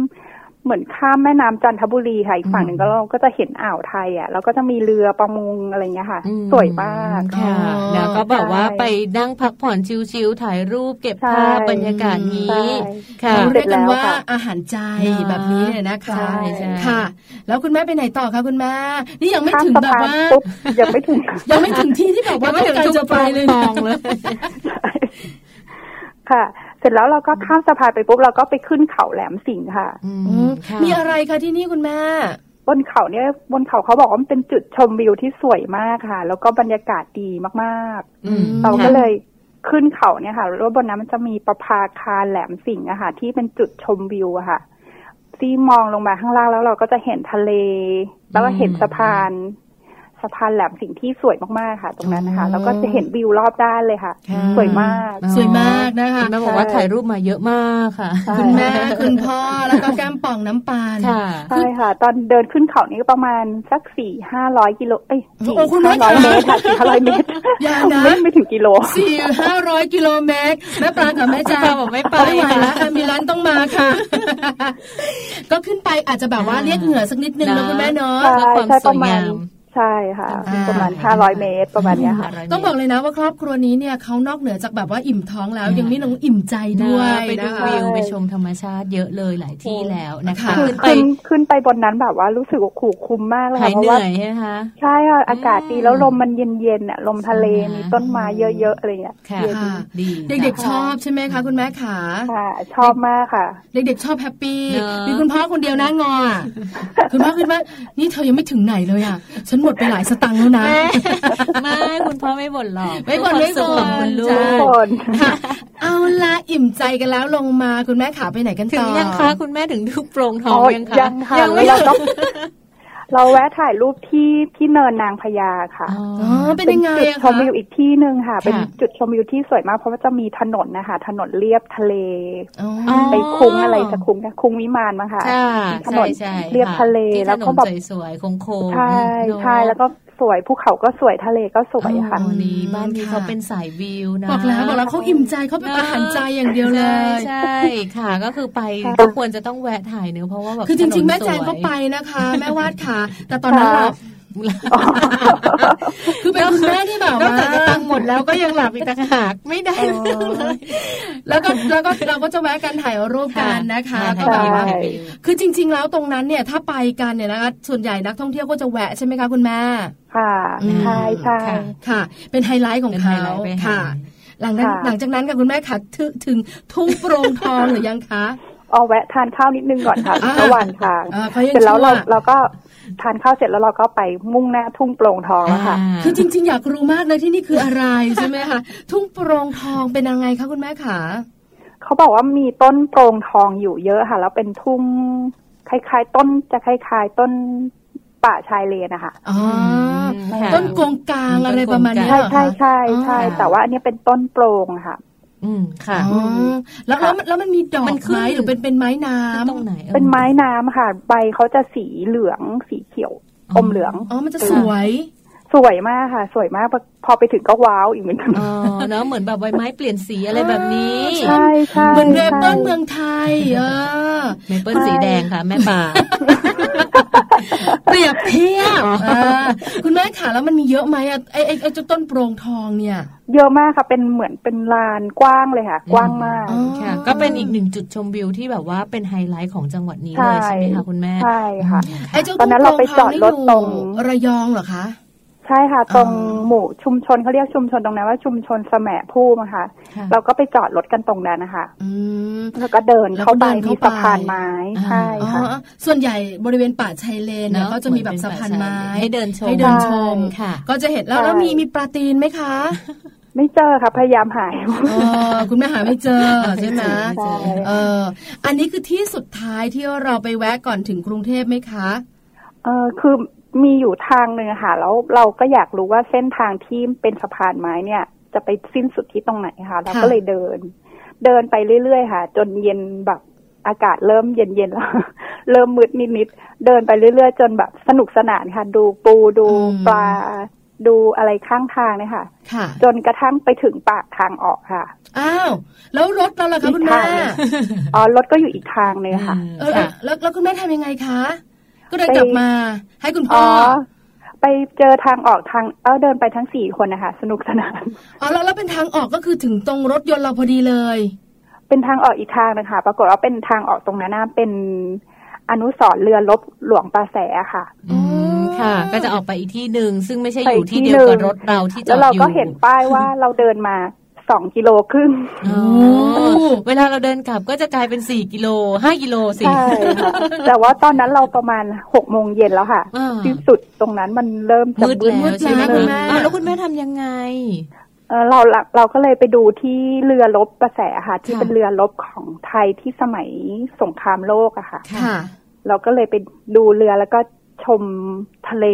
เหมือนข้ามแม่น้ำจันทบุรีค่ะอีกฝั่งหนึ่งก็เราก็จะเห็นอ่าวไทยอะแล้วก็จะมีเรือประมงอะไรเงี้ยค่ะอืมสวยมากค่ะอ๋อแล้วก็แบบว่าใช่ไปนั่งพักผ่อนชิลๆถ่ายรูปเก็บใช่ภาพบรรยากาศนี้ใช่ค่ะเขาเรียกกันว่าเสร็จแล้วค่ะอาหารใจเนอะแบบนี้เนี่ยนะคะใช่ใช่ค่ะ แล้วคุณแม่ไปไหนต่อคะคุณแม่นี่ยังไม่ข้ามถึงสะแบบพานว่าปุ๊บยังไม่ถึงยังไม่ถึงที่ที่แบบว่ายังไม่ถึงต้องการจะไปเลยทุ่งทองเลยค่ะ เสร็จแล้วเราก็ข้ามสะพานไปปุ๊บเราก็ไปขึ้นเขาแหลมสิงห์ค่ะอือืมมค่ะมีอะไรคะที่นี่คุณแม่บนเขาเนี่ยบนเขาเขาบอกว่ามันเป็นจุดชมวิวที่สวยมากค่ะ แล้วก็บรรยากาศดีมากอืมๆเราก็เลยขึ้นเขาเนี่ยค่ะแล้วบนนั้นมันจะมีประภาคารแหลมสิงห์อะค่ะ ที่เป็นจุดชมวิวอะค่ะ ที่มองลงมาข้างล่างแล้วเราก็จะเห็นทะเล แล้วก็เห็นสะพาน สะพานแหลมสิงห์ที่สวยมากๆค่ะ ตรงนั้นนะคะ แล้วก็จะเห็นวิวรอบด้านเลยค่ะค่ะสวยมาก สวยมากนะคะณแม่บอกว่าถ่ายรูปมาเยอะมากค่ะใช่คุณแม่คุณพ่อแล้วก็แก้มป่องน้ำปานค่ะใช่ค่ะ ตอนเดินขึ้นเขานี่ก็ประมาณสักสี่ห้าร้อยกิโลเอ้ยสี่โอ้คุณแม่ห้าร้อยคะเมตรค่ะสี่ห้าร้อยเมตรอย่านะไม่ไม่ถึงกิโลสี่ห้าร้อยกิโลเมตรแม่ปลากับแม่จาแม่ปลาบอกไม่ไปไม่ไหวแล้วค่ะมีร้านต้องมาค่ะ ก็ขึ้นไปอาจจะแบบว่าเรียกเหงื่อสักนิดนึงนะนะคุณแม่เนาะใช่เพื่อความใช่สปวยระมาณงาม ใช่ค่ะอ่าประมาณห้าร้อยเมตรประมาณเนี้ยค่ะ ต้องบอกเลยนะว่าครอบครัวนี้เนี่ยเขานอกเหนือจากแบบว่าอิ่มท้องแล้ว ยังมีน้องอิ่มใจด้วยไปดูนะคะวิวไปชมธรรมชาติเยอะเลยหลายที่แล้วนะคะค่ะขึ้นไปขึ้นขึ้นไปบนนั้นแบบว่ารู้สึกว่าขู่คุ้มมากเลยหาค่ะยเพเหราะนื่ว่าอยใช่ไหมคะใช่ค่ะอากาศดีแล้วลมมันเย็นๆอะลมทะเลใช่ไหมมีต้นไม้เยอะๆอะไรเงี้ยค่ะเย็นค่ะดีเด็กๆชอบใช่ไหมคะคุณแม่ขาค่ะ ชอบมากค่ะ เด็กๆชอบแฮปปี้เนอะมีคุณพ่อคนเดียวหน้างออะคุณพ่อคิดว่านี่เธอยังไม่ถึงไหนเลยอะฉันหมดไปหลายสตังค์แล้วนะแม่ไม่คุณพ่อไม่บ่นหรอกไม่บ่นเพื่อความสุขไม่บ่นของคุณลูใช่กคนค่ะเอาละอิ่มใจกันแล้วลงมาคุณแม่ขาไปไหนกันถึต่งอยังคะคุณแม่ถึงทุกโปรงทองอ๋อยังคะยังค่ะยังไม่แล้วเราถึงต้อง เราแวะถ่ายรูปที่ที่เนินนางพญาค่ะอ๋ออ๋อเป็นยังไงจุดอะชมคะวิวอีกที่หนึ่งค่ะ เป็นค่ะจุดชมวิวที่สวยมากเพราะว่าจะมีถนนนะคะ ถนนเลียบทะเลอ๋ออ๋อไปคุ้งอะไรสักคุ้งนะคุ้งวิมานมั้งค่ะค่ะถนใช่นใช่เรียบค่ทะเลที่แล้วถนก็นแบบสวยๆโค้งๆใช่เนอะใช่แล้วก็ สวยภูเขาก็สวยทะเลก็สวยค่ะอ๋อนี่บ้านนี้ค่ะเขาเป็นสายวิวนะบอกแล้วบอกแล้วเขาอิ่มใจเขาเป็นอาหารใจอย่างเดียวเลยใช่ใช่ค่ะก็คือไปค่ะก็ควรจะต้องแวะถ่ายเนื้อะเพราะว่าแบบคือจริง ๆ แม่ถนนแจงสวยก็ไปนะคะ แม่วาดค่ะ แต่ตอนนั้น หลับคือเป็นคุณแม่ที่แบบนอกว่าจากจะตังค์หมดแล้วก็ยังหลับอีกต่างหากไม่ได้เรื่องเลยแล้วก็แล้วก็เราก็จะแวะกันถ่ายรูปกันนะคะก็ถ่ายแบบว่าถ่ายวิวคือจริง ๆ แล้วตรงนั้นเนี่ยถ้าไปกันเนี่ยนะคะส่วนใหญ่นักท่องเที่ยวก็จะแวะใช่ไหมคะคุณแม่ ค่ะอืมใช่ใช่ค่ะค่ะ เป็นไฮไลท์ของเป็นไฮเขาไลท์ไปหาค่ะหลังนั้นค่ะหลังจากนั้นค่ะคุณแม่ค่ะถึงถึงทุ่งโปรงทองหรือยังคะเอาแวะทานข้าวนิดนึงก่อนค่ะอ่าระหว่างทางอ่าเขายังเสร็จแล้วเราชั่วเราก็ ทานข้าวเสร็จแล้วเราก็ไปมุ่งหน้าทุ่งโปร่งทองแล้วค่ะาคือจริง ๆ อยากรู้มากเลยที่นี่คืออะไรใช่ไหมคะทุ่งโปรงทองเป็นยังไงคะคุณแม่ขาเขาบอกว่ามีต้นโปร่งทองอยู่เยอะค่ะ แล้วเป็นทุ่งคล้าย ๆ ต้นจะคล้าย ๆ ต้นป่าชายเลนนะคะอ๋อมค่ะต้นกงกลางอะไรประมาณนี้ใช่เหรอคะใช่ใช่ใช่อ๋อแต่ว่าอันนี้เป็นต้นโปร่งอะค่ะ อืมค่ะอ๋อแล้วแล้วมันแล้วมันมีดอกมันขึ้นไม้หรือเป็นเป็นไม้น้ตรงไหนเป็นไม้น้ำค่ะ ใบเขาจะสีเหลืองสีเขียวอมเหลืองำอ๋อมันจะสวย สวยมากค่ะ สวยมากพอไปถึงก็ว้าวอีกเหมือนกันอ๋อเนอะเหมือนแบบใบไม้เปลี่ยนสีอะไรแบบนี้ ใช่ใช่เหมือนเมเปิ้ลใช่เมืองไทยเออเมเปิลสีแดงค่ะ แม่ป่าเปรียบเทียบอ่าคุณแม่ขาแล้วมันมีเยอะไหมอะไอไอไอเจ้าต้นโปรงทองเนี่ย เยอะมากค่ะ เป็นเหมือนเป็นลานกว้างเลยค่ะ กว้างมากอ๋อค่ะ ก็เป็นอีกหนึ่งจุดชมวิวที่แบบว่าเป็นไฮไลท์ของจังหวัดนี้เลยใช่ไหมคะคุณแม่ใช่ค่ะไอเจ้าตอนนั้นเราไปจอดรถตรงระยองเหรอคะ ใช่ค่ะตรงอ๋อหมู่ชุมชนเขาเรียกชุมชนตรงนั้นว่าชุมชนแสมภู่อะค่ะค่ะเราก็ไปจอดรถกันตรงนั้นนะคะอืมแล้วก็เดินเข้าไปแล้วก็เดินเข้ามีไปสะพานไม้อ่าใช่อ๋อค่ะส่วนใหญ่บริเวณป่าชายเลนเนี่ยเนอะก็จะมีแบบสะพานไม้ให้เดินชมให้เดินชมค่ะ ก็จะเห็นแล้วแล้วมีมีปลาตีนไหมคะไม่เจอค่ะพยายามหายเออคุณแม่หาไม่เจอใช่ไหมใช่เออ อันนี้คือที่สุดท้ายที่เราไปแวะก่อนถึงกรุงเทพไหมคะเออคือ มีอยู่ทางหนึ่งอะค่ะ แล้วเราก็อยากรู้ว่าเส้นทางที่เป็นสะพานไม้เนี่ย จะไปสิ้นสุดที่ตรงไหนค่ะ เราก็เลยเดิน เดินไปเรื่อยๆค่ะ จนเย็นแบบอากาศเริ่มเย็นๆแล้วเริ่มมืดนิดๆเดินไปเรื่อยๆ จนแบบสนุกสนานค่ะ ดูปูดูปลาดูอะไรข้างทางเนี่ยค่ะค่ะจนกระทั่งไปถึงปากทางออกค่ะ อ้าว แล้วรถเราล่ะคะคุณอีกแม่ทางหนึ่งอ๋อ รถก็อยู่อีกทางหนึงค่ะ เออค่ะแล้วแล้วคุณแม่ทำยังไงคะ ก็เดินไปกลับมา ให้คุณพ่อ๋ออไปเจอทางออกทางเออเดินไปทั้งสี่คนนะคะสนุกสนานอ๋อแล้วแล้วเป็นทางออกก็คือถึงตรงรถยนต์เราพอดีเลย เป็นทางออกอีกทางนะคะปรากฏว่าเป็นทางออกตรงนั้นนะเป็นอนุสรณ์เรือลบหลวงตาแสค่ะอืมค่ะ ก็จะออกไปอีกที่หนึ่งซึ่งไม่ใช่ไปอยู่ที่ที่เดียวกับหนึ่งรถเราที่จแล้อวดเราอยู่ก็เห็นป้ายว่าเราเดินมา สองกิโลครึ่งอ๋อเวลาเราเดินกลับก็จะกลายเป็นสี่กิโลห้ากิโลสิใช่ค่ะแต่ว่าตอนนั้นเราประมาณหกโมงเย็นแล้วค่ะอ่าที่สุดตรงนั้นมันเริ่มจะมืดแล้วใช่ไหมมืคุณดแม่แล้วอ้าวแล้วคุณแม่ทำยังไงเออเราเราก็เลยไปดูที่เรือลบประแสค่ะ ที่ค่ะเป็นเรือลบของไทยที่สมัยสงครามโลกอะค่ะค่ะ เราก็เลยไปดูเรือแล้วก็ชมทะเล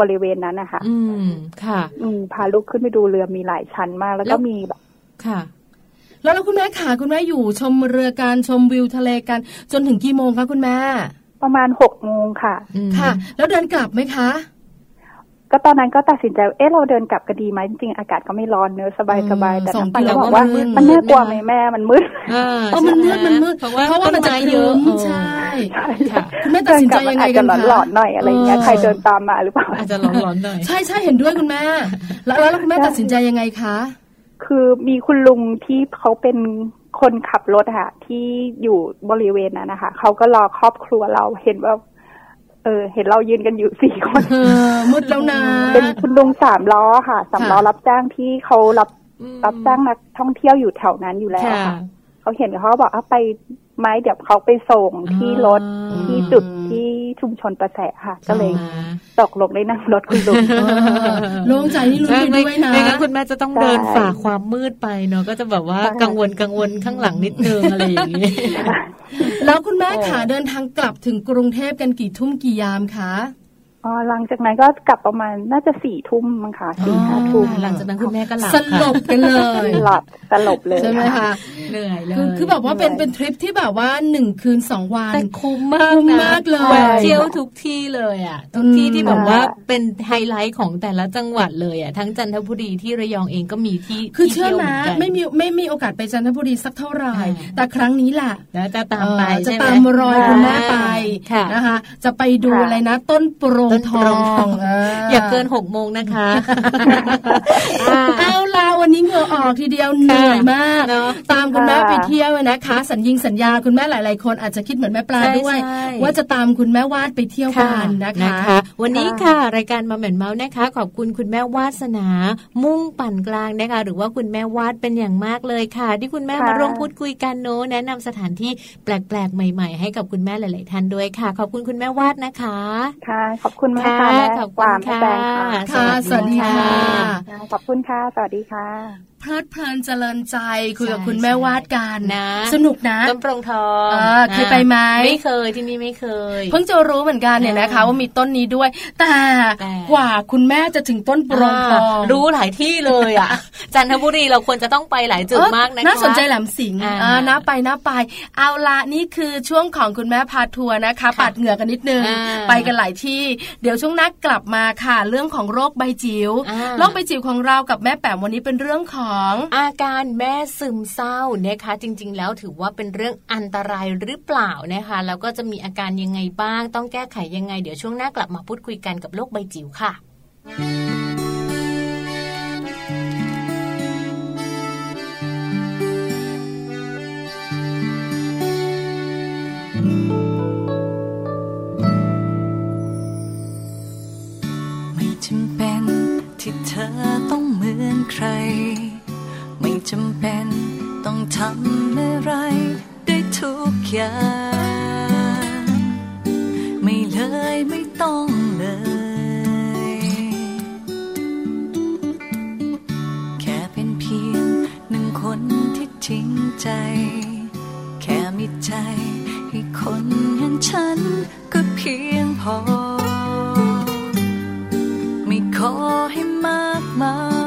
บริเวณนั้นนะคะ อืม ค่ะ อืม พาลูกขึ้นไปดูเรือมีหลายชั้นมาก แล้วแล้ก็วมีแบบ ค่ะ แล้วแล้วคุณแม่ขาคุณแม่อยู่ชมเรือการชมวิวทะเลกัน จนถึงกี่โมงคะคุณแม่ ประมาณหกโมงค่ะอืมค่ะ แล้วเดินกลับไหมคะ ก็ตอนนั้นก็ตัดสินใจว่าเอ๊ะเราเดินกลับก็ดีไหมจริงๆอากาศก็ไม่ร้อนเนอะสบายสบายอืมแต่สองน้ำปันกิโลก็บอกว่ามันมืดมันน่ากลัวมืดไหมไหมแม่มันมืดอ่าเออมันมืดมันมืดเพราะว่าเพราะว่ามันจะต้คเยรึ้อะมเออใช่ค่ะคุณแม่ตัดสินใจยังไงกันเดิคะกลับอาจจะหลอนๆหน่อยอะไรอย่างเงี้ยเออใครเดินตามมาหรือเปล่าอาจจะร้อนๆหน่อยใช่ใช่เห็นด้วยคุณแม่ แล้วแล้วแล้วคุณแม่ตัดสินใจยังไงคะ คือมีคุณลุงที่เขาเป็นคนขับรถอะค่ะที่อยู่บริเวณนั้นนะคะเขาก็รอครอบครัวเราเห็นว่า เออ เห็นเรายืนกันอยู่สี่คนเออมืดแล้วนะเป็นคุณลุงสามล้อค่ะสามล้อค่ะรับจ้างที่เขารับอืมรับจ้างนักท่องเที่ยวอยู่แถวนั้นอยู่แล้วค่ะค่ะเขาเห็นเขาก็บอกเอาไป ไหมเดี๋ยวเขาไปส่งที่รถอ่าที่จุดที่ชุมชนประแสค่ะ ก็เลยอ่าตกลงได้นั่งรถคุณลุงเออโล่งใจนี่ลุ้นไปด้วยนะไม่งั้นคุณแม่จะต้องใช่เดินฝ่าความมืดไปเนาะก็จะแบบว่าใช่กังวลกังวลข้างหลังนิดนึงอะไรอย่างนี้แล้วคุณแม่ขาเดินทางกลับถึงกรุงเทพกันกี่ทุ่มกี่ยามคะ อ๋อหลังจากนั้นก็กลับประมาณน่าจะสี่ทุ่มมั้งค่ะสี่ห้าทุ่มหลังจากนั้นคุณแม่ก็หลับสลบกันเลยหลับสลบเลยใช่ไหมคะเหนื่อยเลยคือคือแบบว่าเป็นเป็นทริปที่แบบว่าหนึ่งคืนสองวันแต่คุ้มมากคุ้มนะมากเลยแวะเที่ยวทุกที่เลยอะทุกที่อืมที่แบบว่าเป็นไฮไลท์ของแต่ละจังหวัดเลยอะทั้งจันทบุรีที่ระยองเองก็มีที่คือที่เชื่อที่ยวไหมหนกันไม่มีไม่มีโอกาสไปจันทบุรีสักเท่าไหร่อ่าแต่ครั้งนี้แหละแล้วจะตามไปเออจะใช่ไหตามรอยคุณแม่ไปค่ะนะคะจะไปดูค่ะอะไรนะต้นโปรงต้นทโปร่องทองเอออย่าเกินหกโมงนะคะเอาล่ะวันนี้เหงื่อออกทีเดียวเหนื่อยมากเนอะตามคุณแม่ค่ะไปเที่ยวนะคะ สัญญิงสัญญาคุณแม่หลาย ๆ คนอาจจะคิดเหมือนแม่ปลาใช่ด้วยใช่ว่าจะตามคุณแม่วาดไปเที่ยวกันนะคะ วันนี้ค่ะ รายการมาเหม็นเมาส์นะคะ ขอบคุณคุณแม่วาสนา มุ่งปั่นกลางนะคะ หรือว่าคุณแม่วาดเป็นอย่างมากเลยค่ะ ที่คุณแม่ค่ะมาร่วมพูดคุยกันโน้แนะนำสถานที่แปลก ๆ ใหม่ ๆ ให้กับคุณแม่หลาย ๆ ท่านด้วยค่ะ ขอบคุณคุณแม่วาดนะคะ ค่ะ ขอบคุณมากค่ะค่ะแม่ขอบกคุวาณมแม่ค่ะแตงค่ะค่ะ สวัสดีค่ะค่ะ ขอบคุณค่ะ สวัสดีค่ะ เพลิดเพลินเจริญใจคุยกับใช่คุณแม่วาดกันนะ สนุกนะต้นโปรงทองเออเคยไปไหมไม่เคยที่นี่ไม่เคย เพิ่งจะรู้เหมือนกันเนี่ยนะคะอ่าว่ามีต้นนี้ด้วยแต่แต่กว่าคุณแม่จะถึงต้นโปรงทองารู้หลายที่เลยอะจันทบุรีเราควรจะต้องไปหลายจุดเออมากนะคะน่าสนใจแหลมสิงห์อ่าอ่าน่าไปน่าไป เอาละนี่คือช่วงของคุณแม่พาทัวร์นะคะปัดเหงื่อกันนิดนึงอ่าไปกันหลายที่ เดี๋ยวช่วงหนักกลับมาค่ะ เรื่องของโรคใบจิ๋วอ่าโรคใบจิ๋วของเรากับแม่แป๋มวันนี้เป็นเรื่องของอาการแม่ซึมเศร้านะคะ จริง ๆ แล้วถือว่าเป็นเรื่องอันตรายหรือเปล่านะคะแล้วก็จะมีอาการยังไงบ้าง ต้องแก้ไขยังไง เดี๋ยวช่วงหน้ากลับมาพูดคุยกันกับโรคใบจิ๋วค่ะไม่จำเป็นที่เธอต้องเหมือนใครไม่ จำเป็น ต้องทำอะไรได้ทุกอย่าง ไม่เลยไม่ต้องเลย แค่เป็นเพียงหนึ่งคนที่จริงใจ แค่มีใจให้คนอย่างฉันก็เพียงพอ ไม่ขอให้มากมาย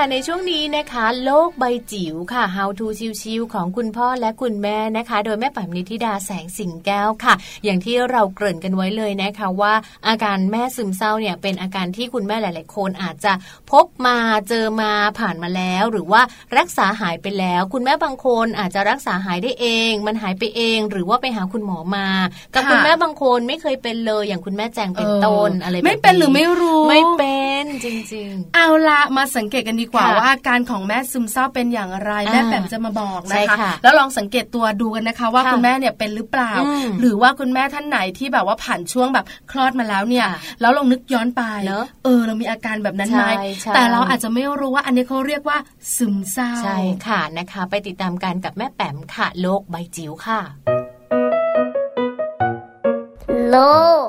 ค่ะในช่วงนี้นะคะ โลกใบจิ๋วค่ะ How to ชิวๆของคุณพ่อและคุณแม่นะคะ โดยแม่ป๋มนิธิดาแสงสิงแก้วค่ะ อย่างที่เราเกริ่นกันไว้เลยนะคะ ว่าอาการแม่ซึมเศร้าเนี่ยเป็นอาการที่คุณแม่หลาย ๆ คนอาจจะพบมาเจอมาผ่านมาแล้ว หรือว่ารักษาหายไปแล้ว คุณแม่บางคนอาจจะรักษาหายได้เอง มันหายไปเอง หรือว่าไปหาคุณหมอมา กับค่ะคุณแม่บางคนไม่เคยเป็นเลย อย่างคุณแม่แจงเป็นต้นอะไรแบบไม่เป็นหรือไม่รู้ไม่เป็น จริงๆ เอาละมาสังเกตกันดีกว่าค่ะว่าอาการของแม่ซึมเศร้าเป็นอย่างไรอ่าแม่แปมจะมาบอกใช่นะคะค่ะแล้วลองสังเกตตัวดูกันนะคะ ว่าค่ะคุณแม่เนี่ยเป็นหรือเปล่าอืมหรือว่าคุณแม่ท่านไหนที่แบบว่าผ่านช่วงแบบคลอดมาแล้วเนี่ยค่ะแล้วลองนึกย้อนไปเนอะเออเรามีอาการแบบนั้นไหมใช่ใช่แต่เราอาจจะไม่รู้ว่าอันนี้เขาเรียกว่าซึมเศร้าใช่ค่ะนะคะ ไปติดตามกันกับแม่แป๋มค่ะโลกใบจิ๋วค่ะ โลก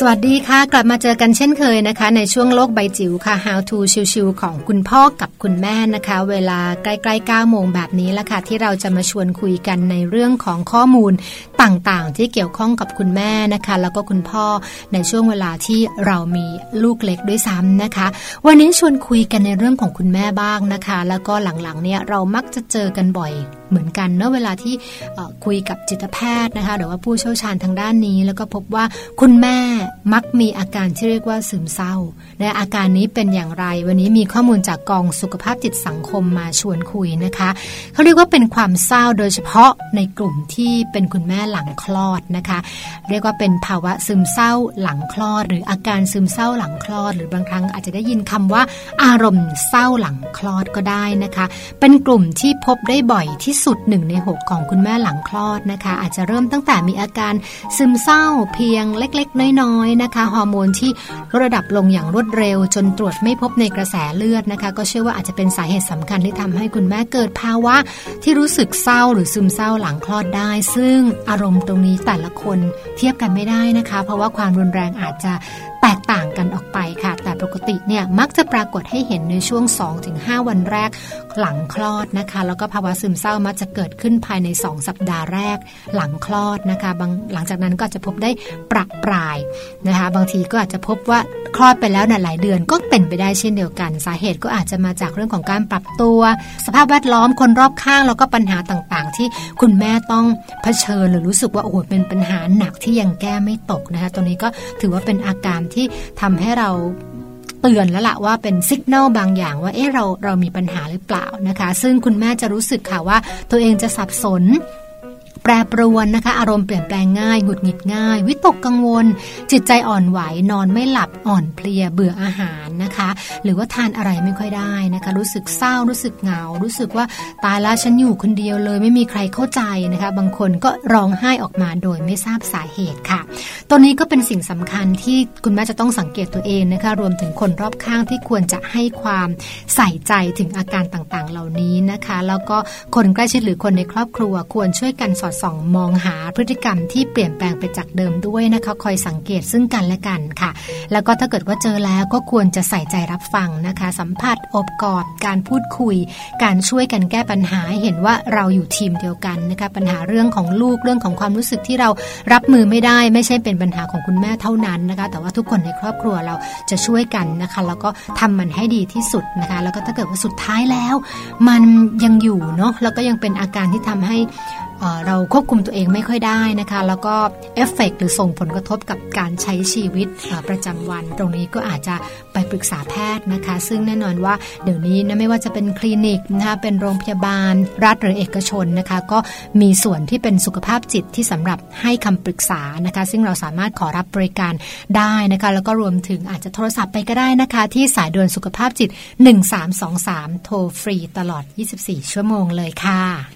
สวัสดีค่ะ กลับมาเจอกันเช่นเคยนะคะ ในช่วงโลกใบจิ๋วค่ะ How to ชิวๆของคุณพ่อกับคุณแม่นะคะ เวลาใกล้ๆ9โมงแบบนี้ละค่ะ ที่เราจะมาชวนคุยกันในเรื่องของข้อมูลต่างๆ ที่เกี่ยวข้องกับคุณแม่นะคะ แล้วก็คุณพ่อในช่วงเวลาที่เรามีลูกเล็กด้วยซ้ำนะคะ วันนี้ชวนคุยกันในเรื่องของคุณแม่บ้างนะคะ แล้วก็หลังๆเนี่ยเรามักจะเจอกันบ่อยเหมือนกันเนอะเวลาที่คุยกับจิตแพทย์นะคะหรือว่าผู้เชี่ยวชาญทางด้านนี้ แล้วก็พบว่าคุณแม่มักมีอาการที่เรียกว่าซึมเศร้าและอาการนี้เป็นอย่างไร วันนี้มีข้อมูลจากกองสุขภาพจิตสังคมมาชวนคุยนะคะเขาเรียกว่าเป็นความเศร้าโดยเฉพาะในกลุ่มที่เป็นคุณแม่หลังคลอดนะคะ เรียกว่าเป็นภาวะซึมเศร้าหลังคลอด หรืออาการซึมเศร้าหลังคลอด หรือบางครั้งอาจจะได้ยินคำว่าอารมณ์เศร้าหลังคลอดก็ได้นะคะ เป็นกลุ่มที่พบได้บ่อยที่สุดหนึ่งในหกของคุณแม่หลังคลอดนะคะ อาจจะเริ่มตั้งแต่มีอาการซึมเศร้าเพียงเล็กๆ น้อยๆนะคะฮอร์โมนที่ลดระดับลงอย่างรวดเร็ว จนตรวจไม่พบในกระแสเลือดนะคะ ก็เชื่อว่าอาจจะเป็นสาเหตุสำคัญที่ทำให้คุณแม่เกิดภาวะ ที่รู้สึกเศร้าหรือซึมเศร้าหลังคลอดได้ ซึ่งอารมณ์ตรงนี้แต่ละคนเทียบกันไม่ได้นะคะ เพราะว่าความรุนแรงอาจจะ แตกต่างกันออกไปค่ะ แต่ปกติเนี่ยมักจะปรากฏให้เห็นในช่วง 2-5 วันแรกหลังคลอดนะคะ แล้วก็ภาวะซึมเศร้ามักจะเกิดขึ้นภายใน 2 สัปดาห์แรกหลังคลอดนะคะบางหลังจากนั้นก็จะพบได้ประปรายนะคะ บางทีก็อาจจะพบว่าคลอดไปแล้วนะหลายเดือนก็เป็นไปได้เช่นเดียวกัน สาเหตุก็อาจจะมาจากเรื่องของการปรับตัว สภาพแวดล้อมคนรอบข้างแล้วก็ปัญหาต่างๆ ที่คุณแม่ต้องเผชิญหรือรู้สึกว่าโอ้โหเป็นปัญหาหนักที่ยังแก้ไม่ตกนะคะตรงนี้ก็ถือว่าเป็นอาการททำให้เราเตือนแล้วละว่าเป็นสัญญาณบางอย่างว่าเอ๊ะเราเรามีปัญหาหรือเปล่านะคะ ซึ่งคุณแม่จะรู้สึกค่ะว่าตัวเองจะสับสน แปรปรวนนะคะ อารมณ์เปลี่ยนแปลงง่ายหงุดหงิดง่าย วิตกกังวล จิตใจอ่อนไหวนอนไม่หลับอ่อนเพลียเบื่ออาหารนะคะ หรือว่าทานอะไรไม่ค่อยได้นะคะ รู้สึกเศร้ารู้สึกเหงา รู้สึกว่าตายละฉันอยู่คนเดียวเลยไม่มีใครเข้าใจนะคะ บางคนก็ร้องไห้ออกมาโดยไม่ทราบสาเหตุค่ะ ตัวนี้ก็เป็นสิ่งสำคัญที่คุณแม่จะต้องสังเกตตัวเองนะคะ รวมถึงคนรอบข้างที่ควรจะให้ความใส่ใจถึงอาการต่างๆ เหล่านี้นะคะ แล้วก็คนใกล้ชิดหรือคนในครอบครัวควรช่วยกันสอดส่องมองหาพฤติกรรมที่เปลี่ยนแปลงไปจากเดิมด้วยนะคะคอยสังเกตซึ่งกันและกันค่ะ แล้วก็ถ้าเกิดว่าเจอแล้วก็ควรจะใส่ใจรับฟังนะคะ สัมผัสอบกอดการพูดคุย การช่วยกันแก้ปัญหาหเห็นว่าเราอยู่ทีมเดียวกันนะคะปัญหาเรื่องของลูกเรื่องของความรู้สึกที่เรารับมือไม่ได้ ไม่ใช่เป็นปัญหาของคุณแม่เท่านั้นนะคะ แต่ว่าทุกคนในครอบครัวเราจะช่วยกันนะคะ แล้วก็ทำมันให้ดีที่สุดนะคะ แล้วก็ถ้าเกิดว่าสุดท้ายแล้ว มันยังอยู่เนาะแล้วก็ยังเป็นอาการที่ทำให้ เราควบคุมตัวเองไม่ค่อยได้นะคะ แล้วก็เอฟเฟกต์หรือส่งผลกระทบกับการใช้ชีวิตประจำวัน ตรงนี้ก็อาจจะไปปรึกษาแพทย์นะคะ ซึ่งแน่นอนว่าเดี๋ยวนี้นะไม่ว่าจะเป็นคลินิกนะคะเป็นโรงพยาบาล รัฐหรือเอกชนนะคะ ก็มีส่วนที่เป็นสุขภาพจิตที่สำหรับให้คำปรึกษานะคะ ซึ่งเราสามารถขอรับบริการได้นะคะ แล้วก็รวมถึงอาจจะโทรศัพท์ไปก็ได้นะคะ ที่สายด่วนสุขภาพจิต 1323 โทรฟรีตลอด 24 ชั่วโมงเลยค่ะ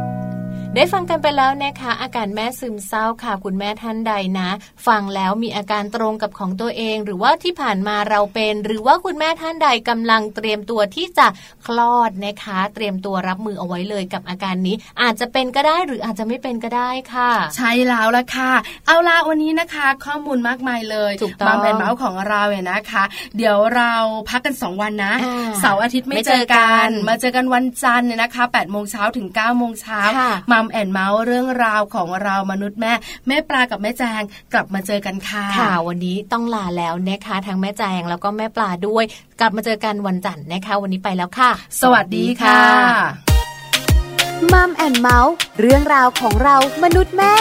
ได้ฟังกันไปแล้วนะคะ อาการแม่ซึมเศร้าค่ะคุณแม่ท่านใดนะ ฟังแล้วมีอาการตรงกับของตัวเอง หรือว่าที่ผ่านมาเราเป็น หรือว่าคุณแม่ท่านใดกำลังเตรียมตัวที่จะคลอดนะคะ เตรียมตัวรับมือเอาไว้เลยกับอาการนี้ อาจจะเป็นก็ได้หรืออาจจะไม่เป็นก็ได้ค่ะ ใช่แล้วละค่ะ เอาละวันนี้นะคะ ข้อมูลมากมายเลยถูกต้องมามแอนเมาส์ของเราเนี่ยนะคะ เดี๋ยวเราพักกัน 2 วันนะอ่าเสาร์อาทิตย์ไม่ไม่เจเจออกักันนมาเจอกันวันจันทร์เนี่ยนะคะ8โมงเช้าถึง9โมงเช้าค่ะมัมแอนเมาส์เรื่องราวของเรามนุษย์แม่ แม่ปลากับแม่แจงกลับมาเจอกันค่ะค่ะวันนี้ต้องลาแล้วนะคะทั้งแม่แจงแล้วก็แม่ปลาด้วย กลับมาเจอกันวันจันทร์นะคะ วันนี้ไปแล้วค่ะ สวัสดีค่ะมัมแอนเมาส์เรื่องราวของเรามนุษย์แม่